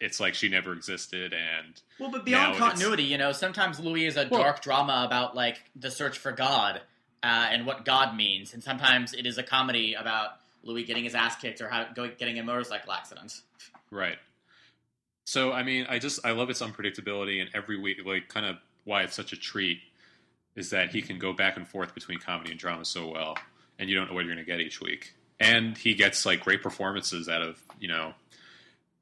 it's like she never existed and Well, but beyond continuity, you know, sometimes Louie is a Well- dark drama about like the search for God uh, and what God means, and sometimes it is a comedy about Louie getting his ass kicked or how, go, getting in a motorcycle accident. right. So I mean, I just I love its unpredictability and every week like kind of why it's such a treat is that he can go back and forth between comedy and drama so well and you don't know what you're going to get each week. And he gets like great performances out of, you know,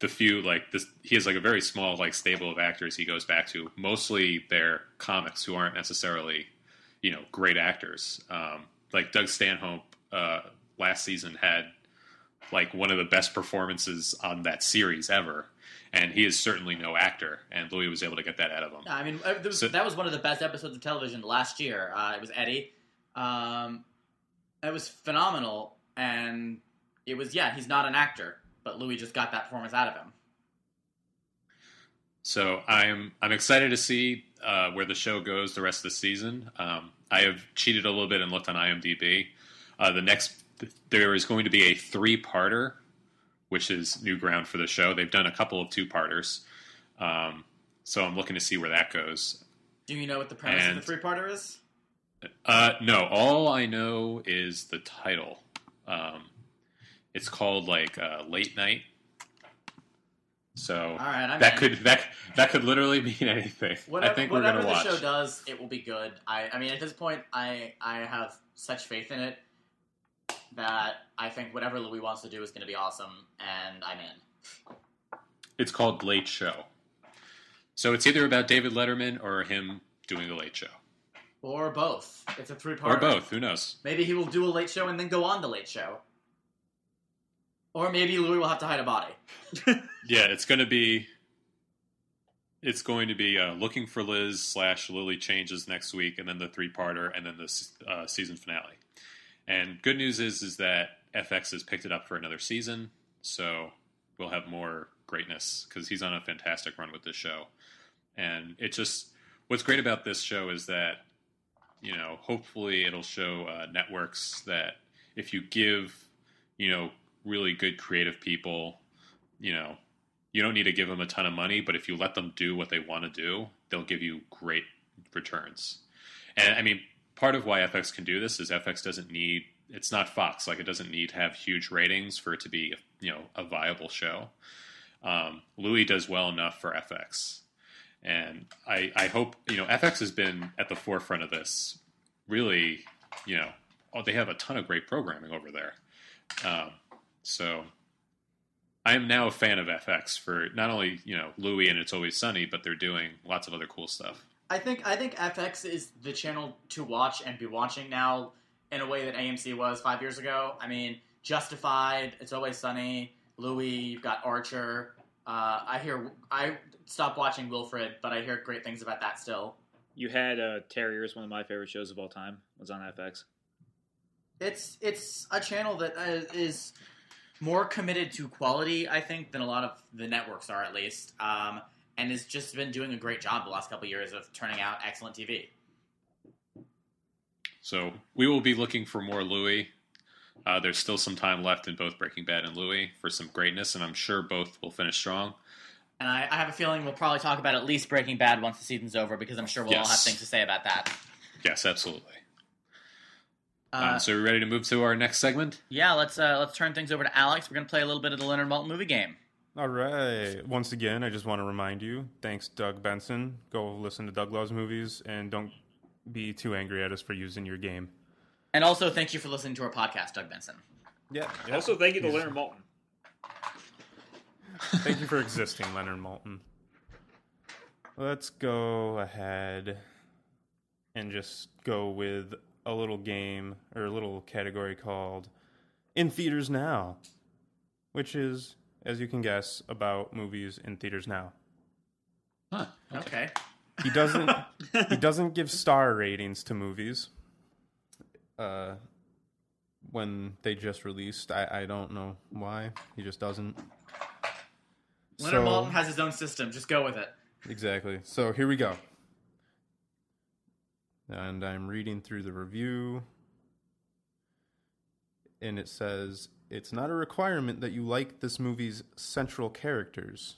the few like this he has like a very small like stable of actors he goes back to mostly they're comics who aren't necessarily you know great actors um, like doug stanhope uh, last season had like one of the best performances on that series ever and he is certainly no actor and louis was able to get that out of him I mean, uh, was- So- that was one of the best episodes of television last year. Uh, it was Eddie. Um, it was phenomenal, and it was yeah, he's not an actor, but Louis just got that performance out of him. So I'm I'm excited to see uh, where the show goes the rest of the season. Um, I have cheated a little bit and looked on IMDb. Uh, the next there is going to be a three-parter, which is new ground for the show. They've done a couple of two-parters, um, so I'm looking to see where that goes. Do you know what the premise And- of the three-parter is? Uh, no, all I know is the title. Um, it's called like uh, Late Night. So right, that in. could that that could literally mean anything. Whatever, I think we're gonna watch. Whatever the show does, it will be good. I, I mean, at this point, I, I have such faith in it that I think whatever Louis wants to do is going to be awesome, and I'm in. It's called Late Show. So it's either about David Letterman or him doing the Late Show, Or both. It's a three-parter. or both. Who knows? Maybe he will do a late show and then go on the late show. Or maybe Louie will have to hide a body. Yeah, it's going to be. It's going to be uh, looking for Liz slash Lily changes next week, and then the three parter, and then the uh, season finale. And good news is is that FX has picked it up for another season, so we'll have more greatness because he's on a fantastic run with this show. And it just what's great about this show is that you know hopefully it'll show uh, networks that if you give you know really good creative people you know you don't need to give them a ton of money, but if you let them do what they want to do, they'll give you great returns. And I mean, part of why FX can do this is FX doesn't need it's not Fox like it doesn't need to have huge ratings for it to be you know a viable show. Um, Louie does well enough for FX, and I I hope you know FX has been at the forefront of this. Really, you know, oh, they have a ton of great programming over there. Um, so I am now a fan of FX for not only you know Louie and It's Always Sunny, but they're doing lots of other cool stuff. I think I think FX is the channel to watch and be watching now in a way that AMC was five years ago. I mean, Justified, It's Always Sunny, Louie, you've got Archer. Uh, I hear I stopped watching Wilfred, but I hear great things about that still. You had uh, Terriers, one of my favorite shows of all time, was on FX. It's it's a channel that uh, is more committed to quality, I think, than a lot of the networks are, at least, um, and has just been doing a great job the last couple of years of turning out excellent TV. So we will be looking for more Louie. Uh, there's still some time left in both Breaking Bad and Louie for some greatness, and I'm sure both will finish strong. And I, I have a feeling we'll probably talk about at least Breaking Bad once the season's over, because I'm sure we'll all have things to say about that. Yes, absolutely. Uh, um, so we're ready to move to our next segment. yeah, let's uh, let's turn things over to Alex. We're gonna play a little bit of the Leonard Maltin movie game. All right. Once again, I just want to remind you thanks, Doug Benson. Go listen to Doug Loves Movies and don't be too angry at us for using your game. And also, thank you for listening to our podcast, Doug Benson. Yeah. Also, thank you to Leonard Maltin. Thank you for existing, Leonard Maltin. Let's go ahead and just go with a little game or a little category called In Theaters Now, which is, as you can guess, about movies in theaters now. Huh. Okay. He doesn't he doesn't give star ratings to movies uh when they just released. I, I don't know why. He just doesn't. Leonard So- Maltin has his own system. Just go with it. Exactly. So here we go. And I'm reading through the review. And it says it's not a requirement that you like this movie's central characters.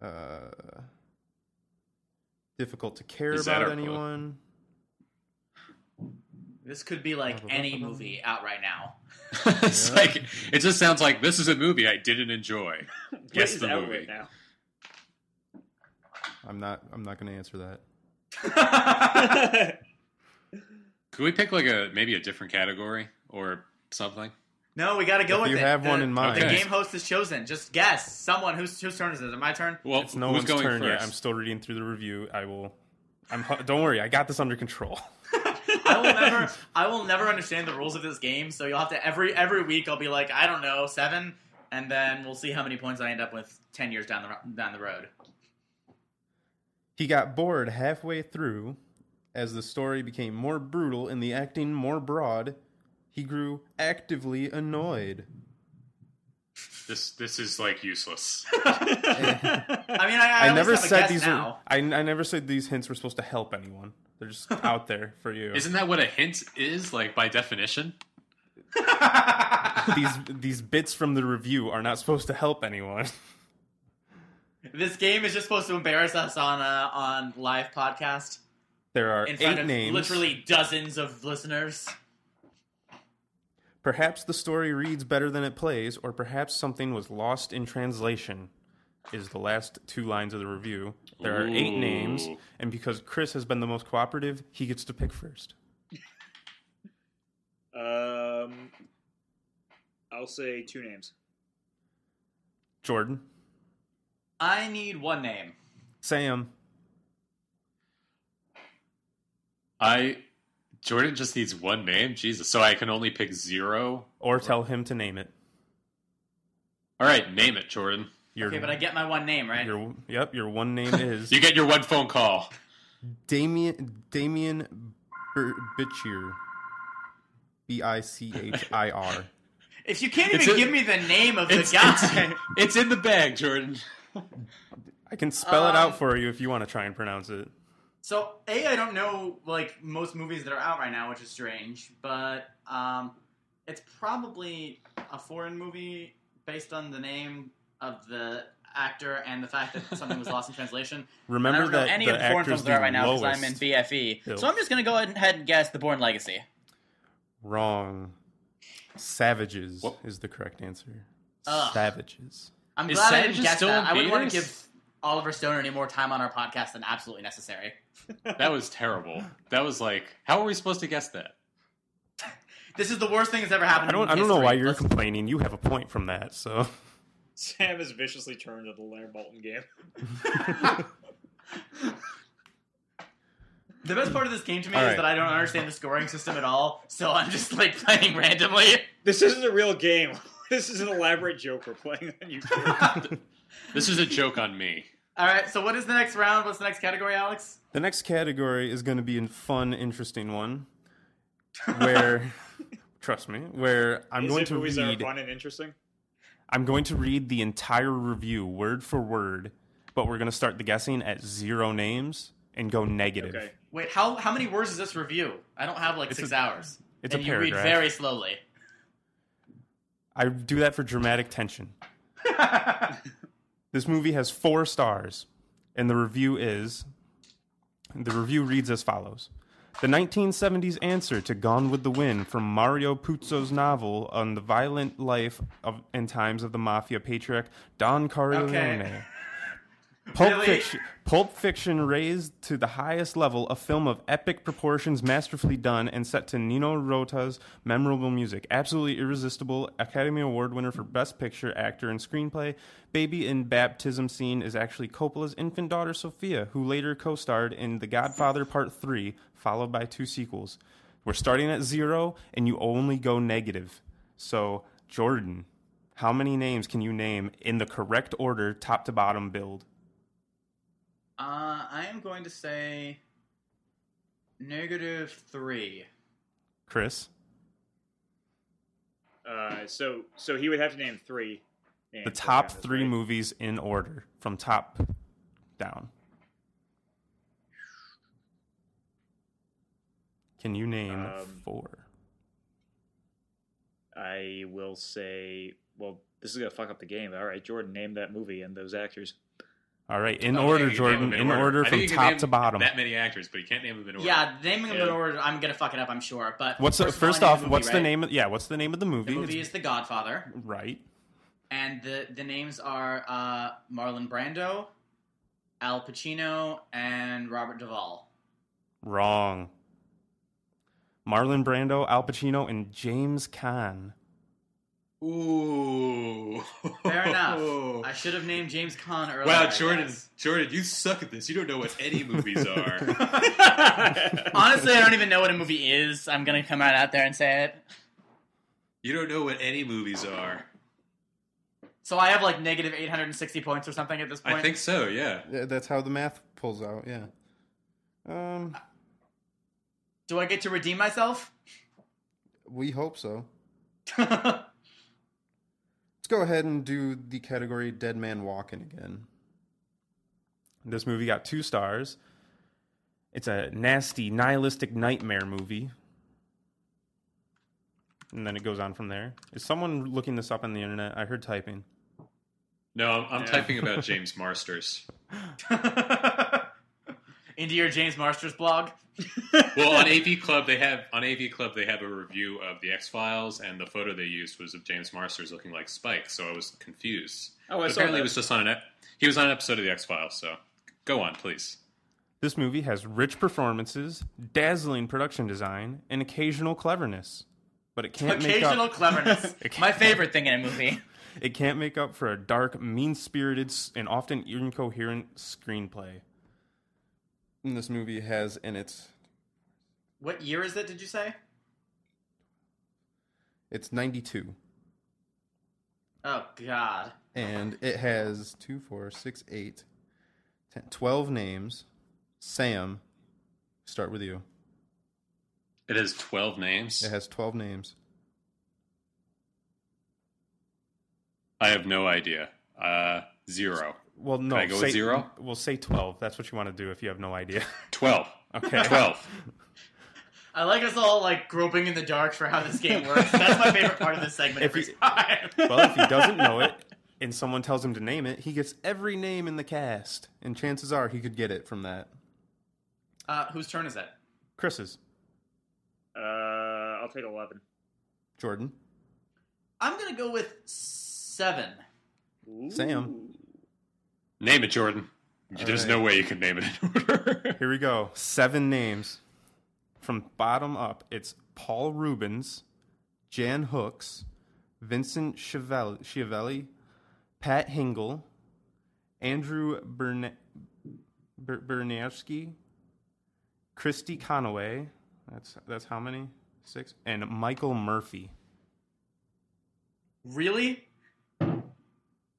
Uh, difficult to care Is about our quote? anyone. This could be like any movie out right now. it's Yeah. like it just sounds like this is a movie I didn't enjoy. Guess the movie. right now? I'm not. I'm not going to answer that. Could we pick like a maybe a different category or something? no, we got to go If with you it. have The- one in mind. The Okay. game host is chosen. Just guess. Someone. Whose whose turn is it? Is it my turn? Well, It's no who's one's going turn first? yet. I'm still reading through the review. I will. I'm. hu- Don't worry. I got this under control. I will never. I will never understand the rules of this game. So you'll have to every every week. I'll be like, I don't know, seven, and then we'll see how many points I end up with ten years down the down the road. He got bored halfway through as the story became more brutal and the acting more broad, he grew actively annoyed. This this is like useless. I mean, I, I, I never least have a said guess these. Were. I, I never said these hints were supposed to help anyone. They're just out there for you. Isn't that what a hint is, like by definition? these these bits from the review are not supposed to help anyone. This game is just supposed to embarrass us on a on live podcast There are in front eight of names. literally dozens of listeners. Perhaps the story reads better than it plays, or perhaps something was lost in translation. Is the last two lines of the review. There are eight Ooh. names, and because Chris has been the most cooperative, he gets to pick first. Um, I'll say two names. Jordan, I need one name. Sam, I Jordan just needs one name. Jesus, so I can only pick zero. or tell him to name it. All right, name it, Jordan. Your, Okay, but I get my one name, right? your yep, your one name is You get your one phone call. Demián Demián Ber- Bichir. B I C H I R. If you can't even a- give me the name of the It's, guy, it's, it's in the bag, Jordan. I can spell it Um, out for you if you want to try and pronounce it. So a I don't know like most movies that are out right now, which is strange, but um, it's probably a foreign movie based on the name of the actor and the fact that something was lost in translation. And I Remember don't know that any the of the foreign films that are out right now because I'm in. BFE. Bill. So I'm just gonna go ahead and guess The Bourne Legacy. Wrong. Savages What? is the correct answer. Ugh. Savages. I'm Is glad I Savages didn't guess still that. in I wouldn't want to theaters? give Oliver Stone any more time on our podcast than absolutely necessary. That was terrible. That was like, how are we supposed to guess that? This is the worst thing that's ever happened. I don't. in I don't know history. why you're Let's- complaining. You have a point from that. So Sam has viciously turned to the Leonard Bolton game. The best part of this game to me All is right. that I don't understand the scoring system at all, so I'm just like playing randomly. This isn't a real game. This is an elaborate joke we're playing on YouTube. This is a joke on me. All right, so what is the next round? What's the next category, Alex? the next category is going to be a fun, interesting one. Where, trust me, where I'm Is going it to movies that are read. fun and interesting? I'm going to read the entire review word for word, but we're going to start the guessing at zero names and go negative. Okay. Wait, how how many words is this review? I don't have like It's six a- hours. it's a and you read very slowly. I do that for dramatic tension. This movie has four stars, and the review is the review reads as follows. The 1970s answer to Gone with the Wind from Mario Puzo's novel on the violent life of, and times of the mafia patriarch Don Corleone. Okay. Pulp Really? Fiction, Pulp Fiction raised to the highest level a film of epic proportions, masterfully done, and set to Nino Rota's memorable music. Absolutely irresistible. Academy Award winner for Best Picture, Actor, and Screenplay. Baby in baptism scene is actually Coppola's infant daughter Sofia, who later co-starred in The Godfather Part Three, followed by two sequels. We're starting at zero, and you only go negative. So, Jordan, how many names can you name in the correct order, top to bottom build? Uh, I am going to say negative three. Chris? Uh, so so he would have to name three. The top have three right? movies in order from top down. Can you name Um, four? I will say. Well, this is gonna fuck up the game. All right, Jordan, name that movie and those actors. All right, in I order, think you can name Jordan. them In order I from think you can top to bottom. That many actors, but you can't name them in order. Yeah, naming them in order, I'm gonna fuck it up. I'm sure. But What's the, first, of all, first I need off? movie, what's the name? Of, yeah, what's the name of the movie? The movie It's- is The Godfather, right. and the the names are uh, Marlon Brando, Al Pacino, and Robert Duvall. Wrong. Marlon Brando, Al Pacino, and James Caan. Ooh. Fair enough. I should have named James Caan earlier. Wow, Jordan. Jordan, you suck at this. You don't know what any movies are. Honestly, I don't even know what a movie is. I'm gonna come right out there and say it. you don't know what any movies are. So I have like negative 860 points or something at this point. I think so. Yeah. Yeah, that's how the math pulls out. Yeah. Um. Do I get to redeem myself? We hope so. Let's go ahead and do the category Dead Man Walking again. This movie got two stars. It's a nasty, nihilistic nightmare movie. And then it goes on from there. Is someone looking this up on the internet? I heard typing. No, I'm, I'm Yeah. typing about James Marsters. Into your James Marsters blog. Well, on AV Club they have on AV Club they have a review of the X Files, and the photo they used was of James Marsters looking like Spike. So I was confused. Oh, I But saw apparently that. it was just on an ep- he was on an episode of the X Files. So go on, please. This movie has rich performances, dazzling production design, and occasional cleverness. But it can't make Occasional up cleverness. It My can't- favorite thing in a movie. it can't make up for a dark, mean-spirited, and often incoherent screenplay. And this movie has in its What year is it, did you say? it's 92 Oh, God. and it has 2 4 6 8 10, 12 names. Sam, start with you. It has twelve names. It has 12 names. I have no idea. Uh, zero. Well, no, I go with zero? We'll say 12. That's what you want to do if you have no idea. Twelve. Okay. Twelve. I like us all like groping in the dark for how this game works. That's my favorite part of this segment If every you- time. well, if he doesn't know it and someone tells him to name it, he gets every name in the cast. And chances are he could get it from that. uh, whose turn is that? Chris's. Uh, I'll take eleven. Jordan. I'm gonna go with seven. Sam. Name it, Jordan. There's right. no way you can name it in order. Here we go. Seven names. From bottom up, it's Paul Reubens, Jan Hooks, Vincent Schiavelli, Schiavelli Pat Hingle, Andrew Berne- Ber- Bernowski, Cristi Conaway. That's that's how many? Six. And Michael Murphy. Really?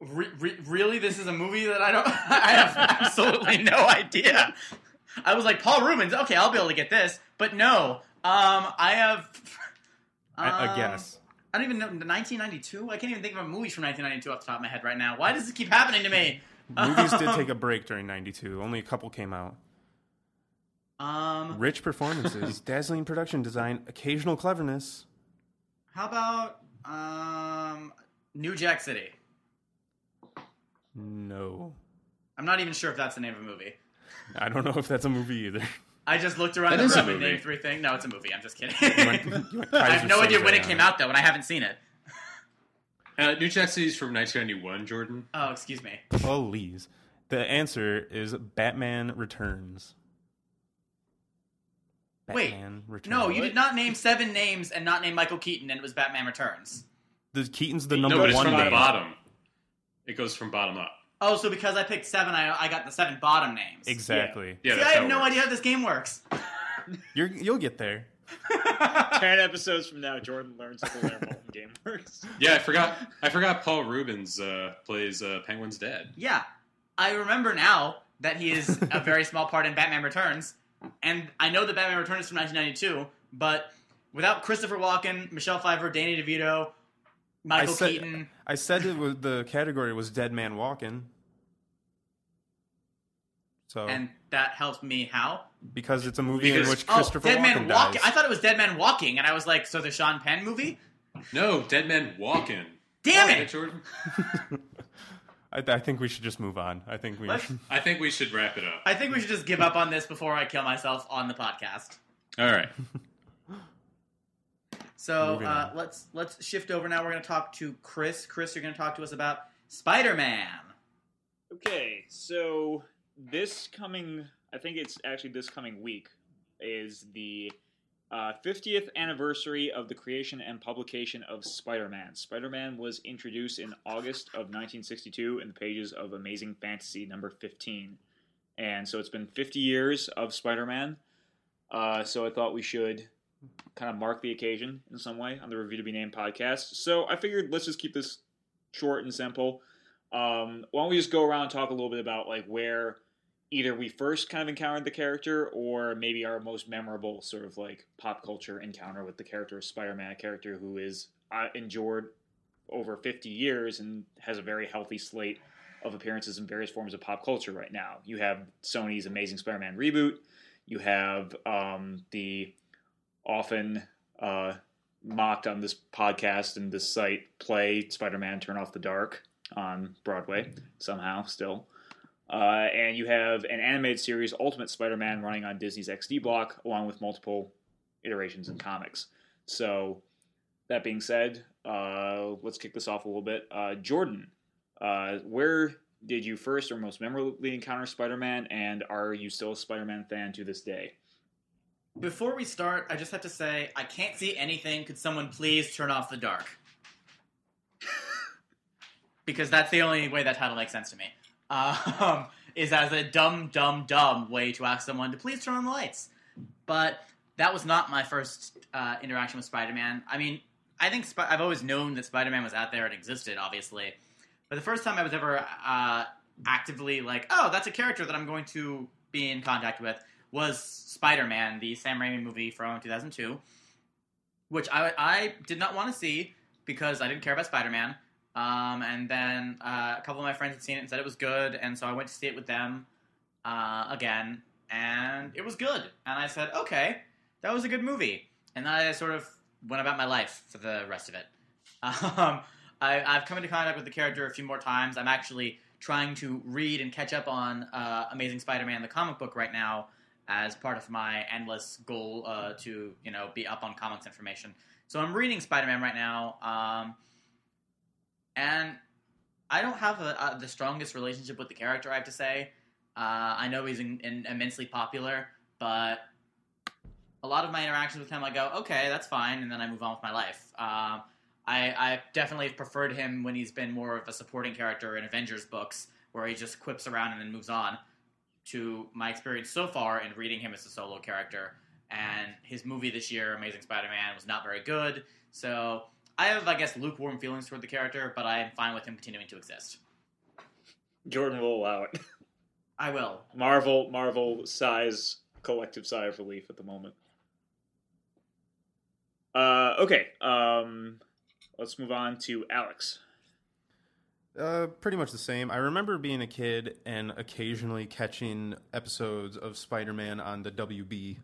Re- re- really? This is a movie that I don't. I have absolutely no idea. I was like Paul Reubens. Okay, I'll be able to get this, but no. Um, I have. I, I um, guess. I don't even know. 1992. I can't even think of a movie from 1992 off the top of my head right now. Why does this keep happening to me? Movies did take a break during '92. Only a couple came out. Um, Rich performances, dazzling production design, occasional cleverness. how about um, New Jack City? No, I'm not even sure if that's the name of a movie. I don't know if that's a movie either. I just looked around That the is a room and movie. named three things. No, it's a movie. I'm just kidding. You went- you went I have Kaiser no idea when it on came out though, and I haven't seen it. uh, New Jack City's from 1991, Jordan. Oh, excuse me. Please. The answer is Batman Returns. Wait, Batman Returns. No, you did not name seven names and not name Michael Keaton, and it was Batman Returns. The Keaton's the number no, but it's one from the name. bottom. It goes from bottom up. Oh, so because I picked seven, I, I got the seven bottom names. Exactly. Yeah, See, I have no works. idea how this game works. You're, you'll get there. Ten episodes from now, Jordan learns how the Lair game works. Yeah, I forgot. I forgot. Paul Reubens uh, plays uh, Penguin's dad. yeah, I remember now that he is a very small part in Batman Returns, and I know that Batman Returns is from 1992, but without Christopher Walken, Michelle Pfeiffer, Danny DeVito, Michael said- Keaton, I said it was the category was Dead Man Walking. So and that helps me how? because it's a movie in Because- which Oh, Christopher Dead Walken Man dies. Walking. I thought it was Dead Man Walking, and I was like, so the Sean Penn movie? No, Dead Man Walking. Damn Okay, it! Jordan. I, I think we should just move on. I think we. Let's- I think we should wrap it up. I think we should just give up on this before I kill myself on the podcast. All right. So uh, let's let's shift over now. We're going to talk to Chris. Chris, you're going to talk to us about Spider Man. Okay, so this coming, I think it's actually this coming week, is the uh, 50th anniversary of the creation and publication of Spider Man. Spider Man was introduced in August of 1962 in the pages of Amazing Fantasy number 15. And so it's been 50 years of Spider Man. Uh, so I thought we should kind of mark the occasion in some way on the Review to Be Named podcast. So I figured let's just keep this short and simple. Um, why don't we just go around and talk a little bit about like where either we first kind of encountered the character or maybe our most memorable sort of like pop culture encounter with the character of Spider-Man, a character who is uh, endured over 50 years and has a very healthy slate of appearances in various forms of pop culture right now. You have Sony's Amazing Spider-Man reboot. You have um, the often uh, mocked on this podcast and this site play Spider-Man Turn Off the Dark on Broadway somehow still. Uh, and you have an animated series, Ultimate Spider-Man, running on Disney's XD block, along with multiple iterations in comics. So, that being said, uh, let's kick this off a little bit. Uh, Jordan, uh, where did you first or most memorably encounter Spider-Man, and are you still a Spider-Man fan to this day? Before we start, I just have to say I can't see anything. Could someone please turn off the dark? because that's the only way that title makes sense to me. Um, is as a dumb, dumb, dumb way to ask someone to please turn on the lights. But that was not my first uh, interaction with Spider-Man. I mean, I think Sp- I've always known that Spider-Man was out there and existed, obviously. But the first time I was ever uh, actively like, oh, that's a character that I'm going to be in contact with was Spider-Man, the Sam Raimi movie from 2002, which I, I did not want to see because I didn't care about Spider-Man. Um, and then uh, a couple of my friends had seen it and said it was good, and so I went to see it with them uh, again, and it was good. And I said, okay, that was a good movie. And then I sort of went about my life for the rest of it. Um, I, have come into contact with the character a few more times. I'm actually trying to read and catch up on uh, Amazing Spider-Man, the comic book, right now, as part of my endless goal uh, to you know be up on comics information. So I'm reading Spider-Man right now. Um, and I don't have a, a, the strongest relationship with the character. I have to say. Uh, I know he's in, in immensely popular, but a lot of my interactions with him, I go, okay, that's fine, and then I move on with my life. Uh, I, I definitely preferred him when he's been more of a supporting character in Avengers books, where he just quips around and then moves on. To my experience so far in reading him as a solo character, and his movie this year, Amazing Spider-Man, was not very good. So I have, I guess, lukewarm feelings toward the character, but I am fine with him continuing to exist. Jordan will allow it. I will. Marvel, Marvel sighs collective sigh of relief at the moment. Uh, okay, um, let's move on to Alex. Uh, pretty much the same. I remember being a kid and occasionally catching episodes of Spider-Man on the WB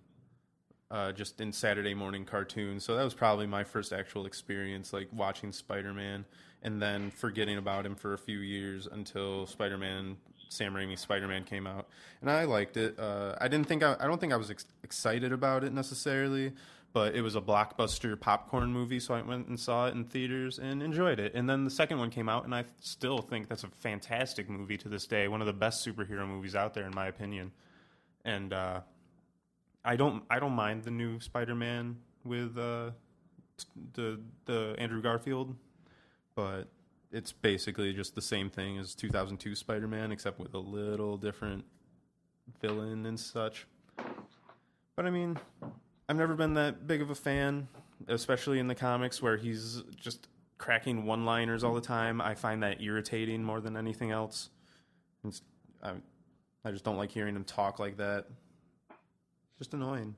uh, just in Saturday morning cartoons. So that was probably my first actual experience, like watching Spider Man, and then forgetting about him for a few years until Spider Man, Sam Raimi Spider Man came out, and I liked it. Uh, I didn't think I, I don't think I was ex- excited about it necessarily, but it was a blockbuster popcorn movie, so I went and saw it in theaters and enjoyed it. And then the second one came out, and I still think that's a fantastic movie to this day, one of the best superhero movies out there, in my opinion. And uh, I don't I don't mind the new Spider-Man with uh, the the Andrew Garfield, but it's basically just the same thing as 2002 Spider-Man, except with a little different villain and such. But I mean, I've never been that big of a fan, especially in the comics where he's just cracking one-liners all the time. I find that irritating more than anything else. I, I just don't like hearing him talk like that. Just annoying.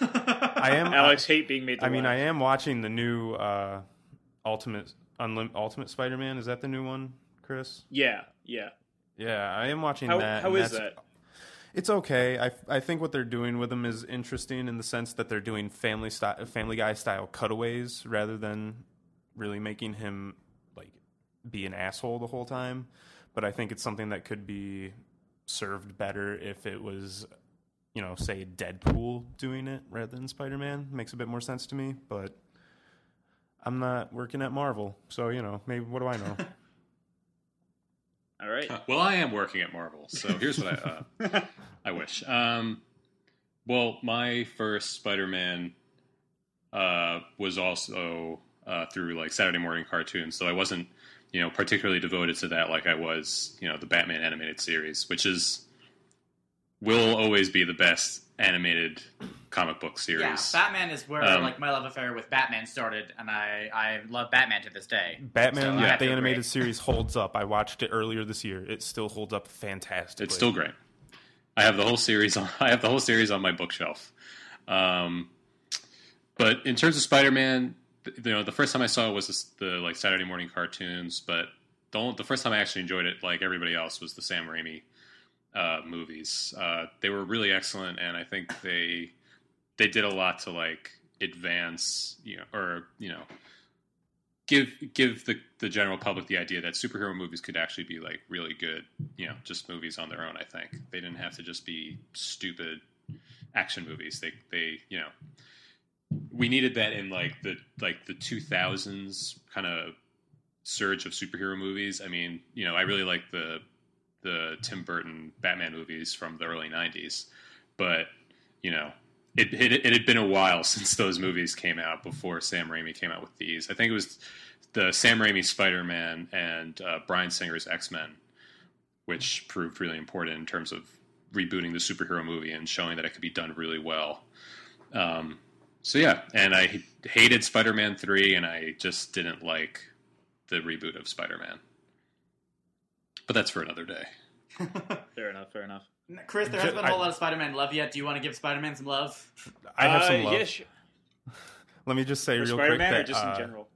I am Alex hate being made. I mean, I am watching the new uh, Ultimate Unlim- Ultimate Spider-Man. Is that the new one, Chris? Yeah, yeah, yeah. I am watching how, that. How is that? It's okay. I, I think what they're doing with him is interesting in the sense that they're doing family style, Family Guy style cutaways rather than really making him like be an asshole the whole time. But I think it's something that could be served better if it was you know, say Deadpool doing it rather than Spider Man makes a bit more sense to me. But I'm not working at Marvel, so you know, maybe what do I know? All right. Well, I am working at Marvel, so here's what I uh, I wish. Um, well, my first Spider-Man uh, was also uh, through like Saturday morning cartoons, so I wasn't, you know, particularly devoted to that like I was, you know, the Batman animated series, which is will always be the best animated comic book series. Yeah, Batman is where Um, like my love affair with Batman started, and I I love Batman to this day. Batman, So I have the animated agree. series, holds up. I watched it earlier this year. It still holds up fantastically. It's still great. I have the whole series on. I have the whole series on my bookshelf. Um, but in terms of Spider-Man, th- you know, the first time I saw it was this, the like Saturday morning cartoons. But the only, the first time I actually enjoyed it, like everybody else, was the Sam Raimi uh, movies. Uh, they were really excellent, and I think they they did a lot to like advance, you know, or you know, give give the the general public the idea that superhero movies could actually be like really good, you know, just movies on their own. I think they didn't have to just be stupid action movies. They they you know we needed that in like the like the 2000s kind of surge of superhero movies. I mean, you know, I really like the the Tim Burton Batman movies from the early 90s, but you know, it, it it had been a while since those movies came out before Sam Raimi came out with these. I think it was the Sam Raimi Spider Man and uh, Bryan Singer's X Men, which proved really important in terms of rebooting the superhero movie and showing that it could be done really well. Um, so yeah, and I hated Spider Man three, and I just didn't like the reboot of Spider Man. But that's for another day. Fair enough. Fair enough. Chris, there hasn't been a whole I- lot of Spider-Man love yet. Do you want to give Spider-Man some love? I have Uh, some love. yeah, sh- Let me just say for real Spider quick Man or that just uh, in general.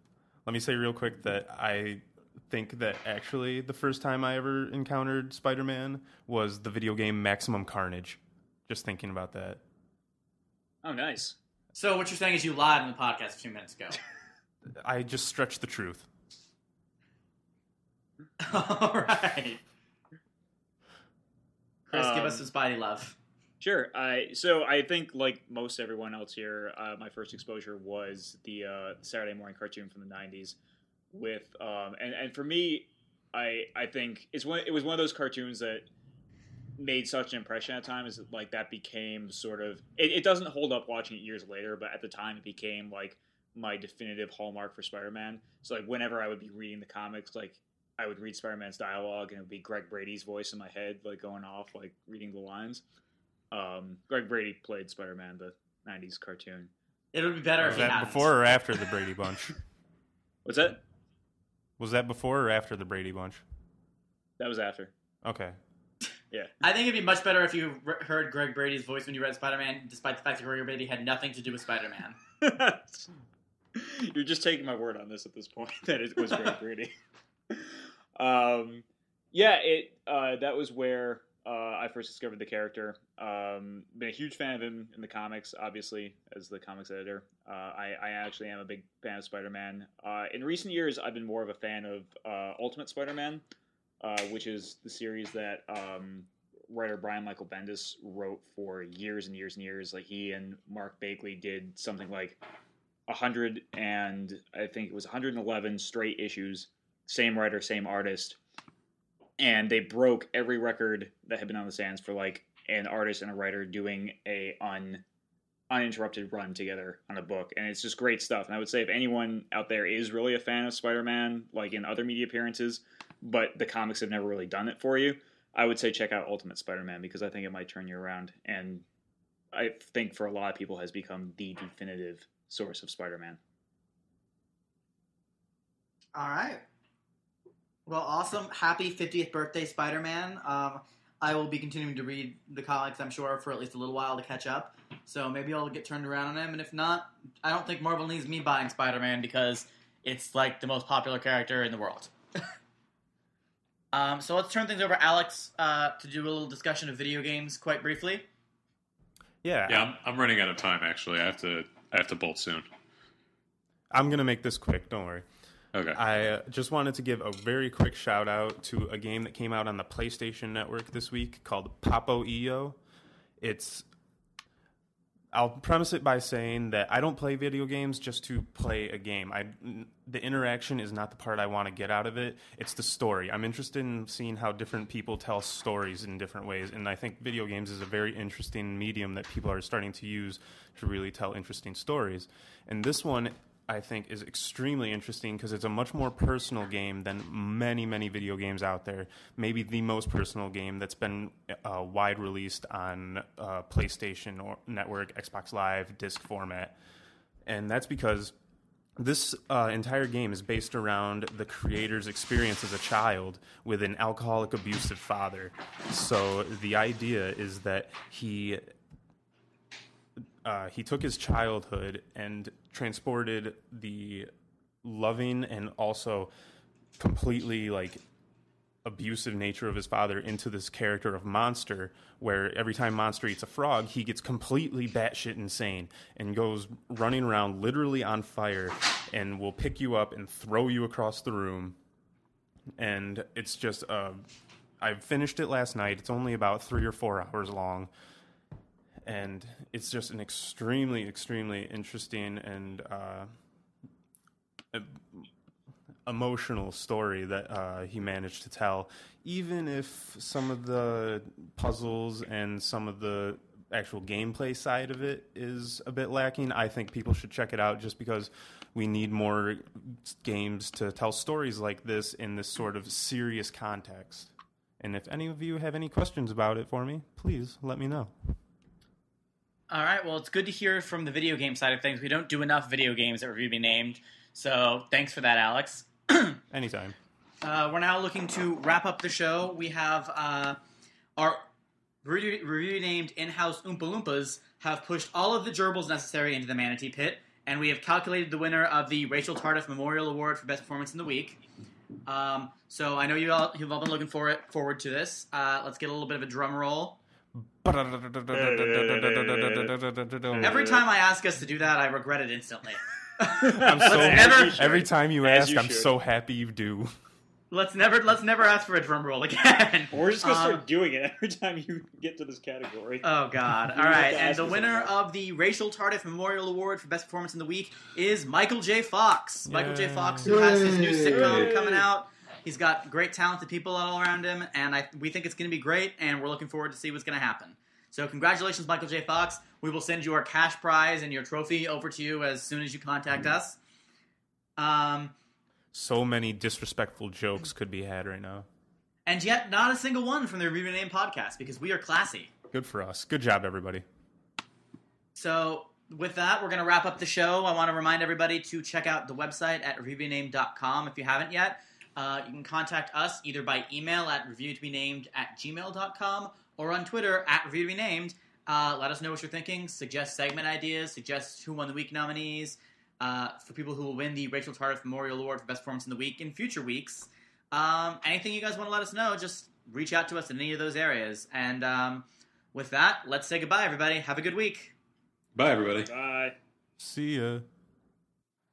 let me say real quick that I think that actually the first time I ever encountered Spider-Man was the video game Maximum Carnage. Just thinking about that. Oh, nice. So what you're saying is you lied in the podcast a few minutes ago. I just stretched the truth. All right. Chris, give Um, us some Spidey love. Sure. I so I think like most everyone else here, uh, my first exposure was the uh, Saturday morning cartoon from the '90s. With um, and and for me, I I think it's one it was one of those cartoons that made such an impression at times. Like that became sort of it, it doesn't hold up watching it years later, but at the time it became like my definitive hallmark for Spider-Man. So like whenever I would be reading the comics, like I would read Spider-Man's dialogue and it would be Greg Brady's voice in my head, like going off, like reading the lines. Um, Greg Brady played Spider-Man, the '90s cartoon. It would be better Was if that hadn't. before or after the Brady Bunch? What's that? Was that before or after the Brady Bunch? That was after. Okay. Yeah. I think it'd be much better if you re- heard Greg Brady's voice when you read Spider-Man, despite the fact that Greg Brady had nothing to do with Spider-Man. You're just taking my word on this at this point that it was Greg Brady. Um, yeah, it uh, that was where uh, I first discovered the character. Um, been a huge fan of him in the comics, obviously, as the comics editor. Uh, I, I actually am a big fan of Spider-Man. Uh, in recent years, I've been more of a fan of uh, Ultimate Spider-Man, uh, which is the series that um, writer Brian Michael Bendis wrote for years and years and years. Like he and Mark Bagley did something like a hundred and I think it was 111 straight issues, same writer, same artist, and they broke every record that had been on the stands for like an artist and a writer doing a un uninterrupted run together on a book and it's just great stuff and i would say if anyone out there is really a fan of spider-man like in other media appearances but the comics have never really done it for you i would say check out ultimate spider-man because i think it might turn you around and i think for a lot of people has become the definitive source of spider-man All right. Well, awesome. Happy 50th birthday, Spider Man. Um, I will be continuing to read the comics, I'm sure, for at least a little while to catch up. So maybe I'll get turned around on him. And if not, I don't think Marvel needs me buying Spider Man because it's like the most popular character in the world. um, so let's turn things over, to Alex, uh, to do a little discussion of video games quite briefly. Yeah. Yeah, I'm, I'm running out of time. Actually, I have to I have to bolt soon. I'm gonna make this quick. Don't worry. Okay. I uh, just wanted to give a very quick shout out to a game that came out on the PlayStation Network this week called Papo & Yo. It's I'll premise it by saying that I don't play video games just to play a game. I the interaction is not the part I want to get out of it. It's the story. I'm interested in seeing how different people tell stories in different ways, and I think video games is a very interesting medium that people are starting to use to really tell interesting stories. And this one I think is extremely interesting because it's a much more personal game than many, many video games out there. Maybe the most personal game that's been uh, wide released on uh, PlayStation or Network, Xbox Live, disc format. And that's because this uh, entire game is based around the creator's experience as a child with an alcoholic, abusive father. So the idea is that he uh, he took his childhood and transported the loving and also completely like abusive nature of his father into this character of monster where every time monster eats a frog he gets completely batshit insane and goes running around literally on fire and will pick you up and throw you across the room. And it's just uh, i finished it last night. It's only about three or four hours long and it's just an extremely, extremely interesting and uh, emotional story that uh, he managed to tell. Even if some of the puzzles and some of the actual gameplay side of it is a bit lacking, I think people should check it out just because we need more games to tell stories like this in this sort of serious context. And if any of you have any questions about it for me, please let me know. All right. Well, it's good to hear from the video game side of things. We don't do enough video games that review be named, so thanks for that, Alex. Anytime. Uh, we're now looking to wrap up the show. We have uh, our review, review named in-house Oompa Loompas have pushed all of the gerbils necessary into the manatee pit, and we have calculated the winner of the Rachel Tardiff Memorial Award for Best Performance in the Week. Um, so I know you all you've all been looking for it forward to this. Uh, let's get a little bit of a drum roll. Every time I ask us to do that, I regret it instantly. I'm so never- every time you ask, you I'm should. so happy you do. let's never let's never ask for a drum roll again. We're just gonna Um, start doing it every time you get to this category. Oh God! You All have right, to and the winner of the Rachel Tardif Memorial Award for Best Performance in the Week is Michael J. Fox. Michael J. Fox, who has his new sitcom Yay. coming out. He's got great, talented people all around him, and I, we think it's going to be great. And we're looking forward to see what's going to happen. So, congratulations, Michael J. Fox. We will send you our cash prize and your trophy over to you as soon as you contact us. Um, So many disrespectful jokes could be had right now. and yet, not a single one from the Review Name podcast because we are classy. Good for us. Good job, everybody. So, with that, we're going to wrap up the show. I want to remind everybody to check out the website at reviewtobename.com if you haven't yet. Uh, you can contact us either by email at reviewtobenamed at gmail.com or on Twitter at reviewtobenamed. Uh, let us know what you're thinking. Suggest segment ideas. Suggest who won the week nominees uh, for people who will win the Rachel Tardif Memorial Award for Best Performance in the Week in future weeks. Um, anything you guys want to let us know, just reach out to us in any of those areas. And um, with that, let's say goodbye, everybody. Have a good week. Bye, everybody. Bye. See ya.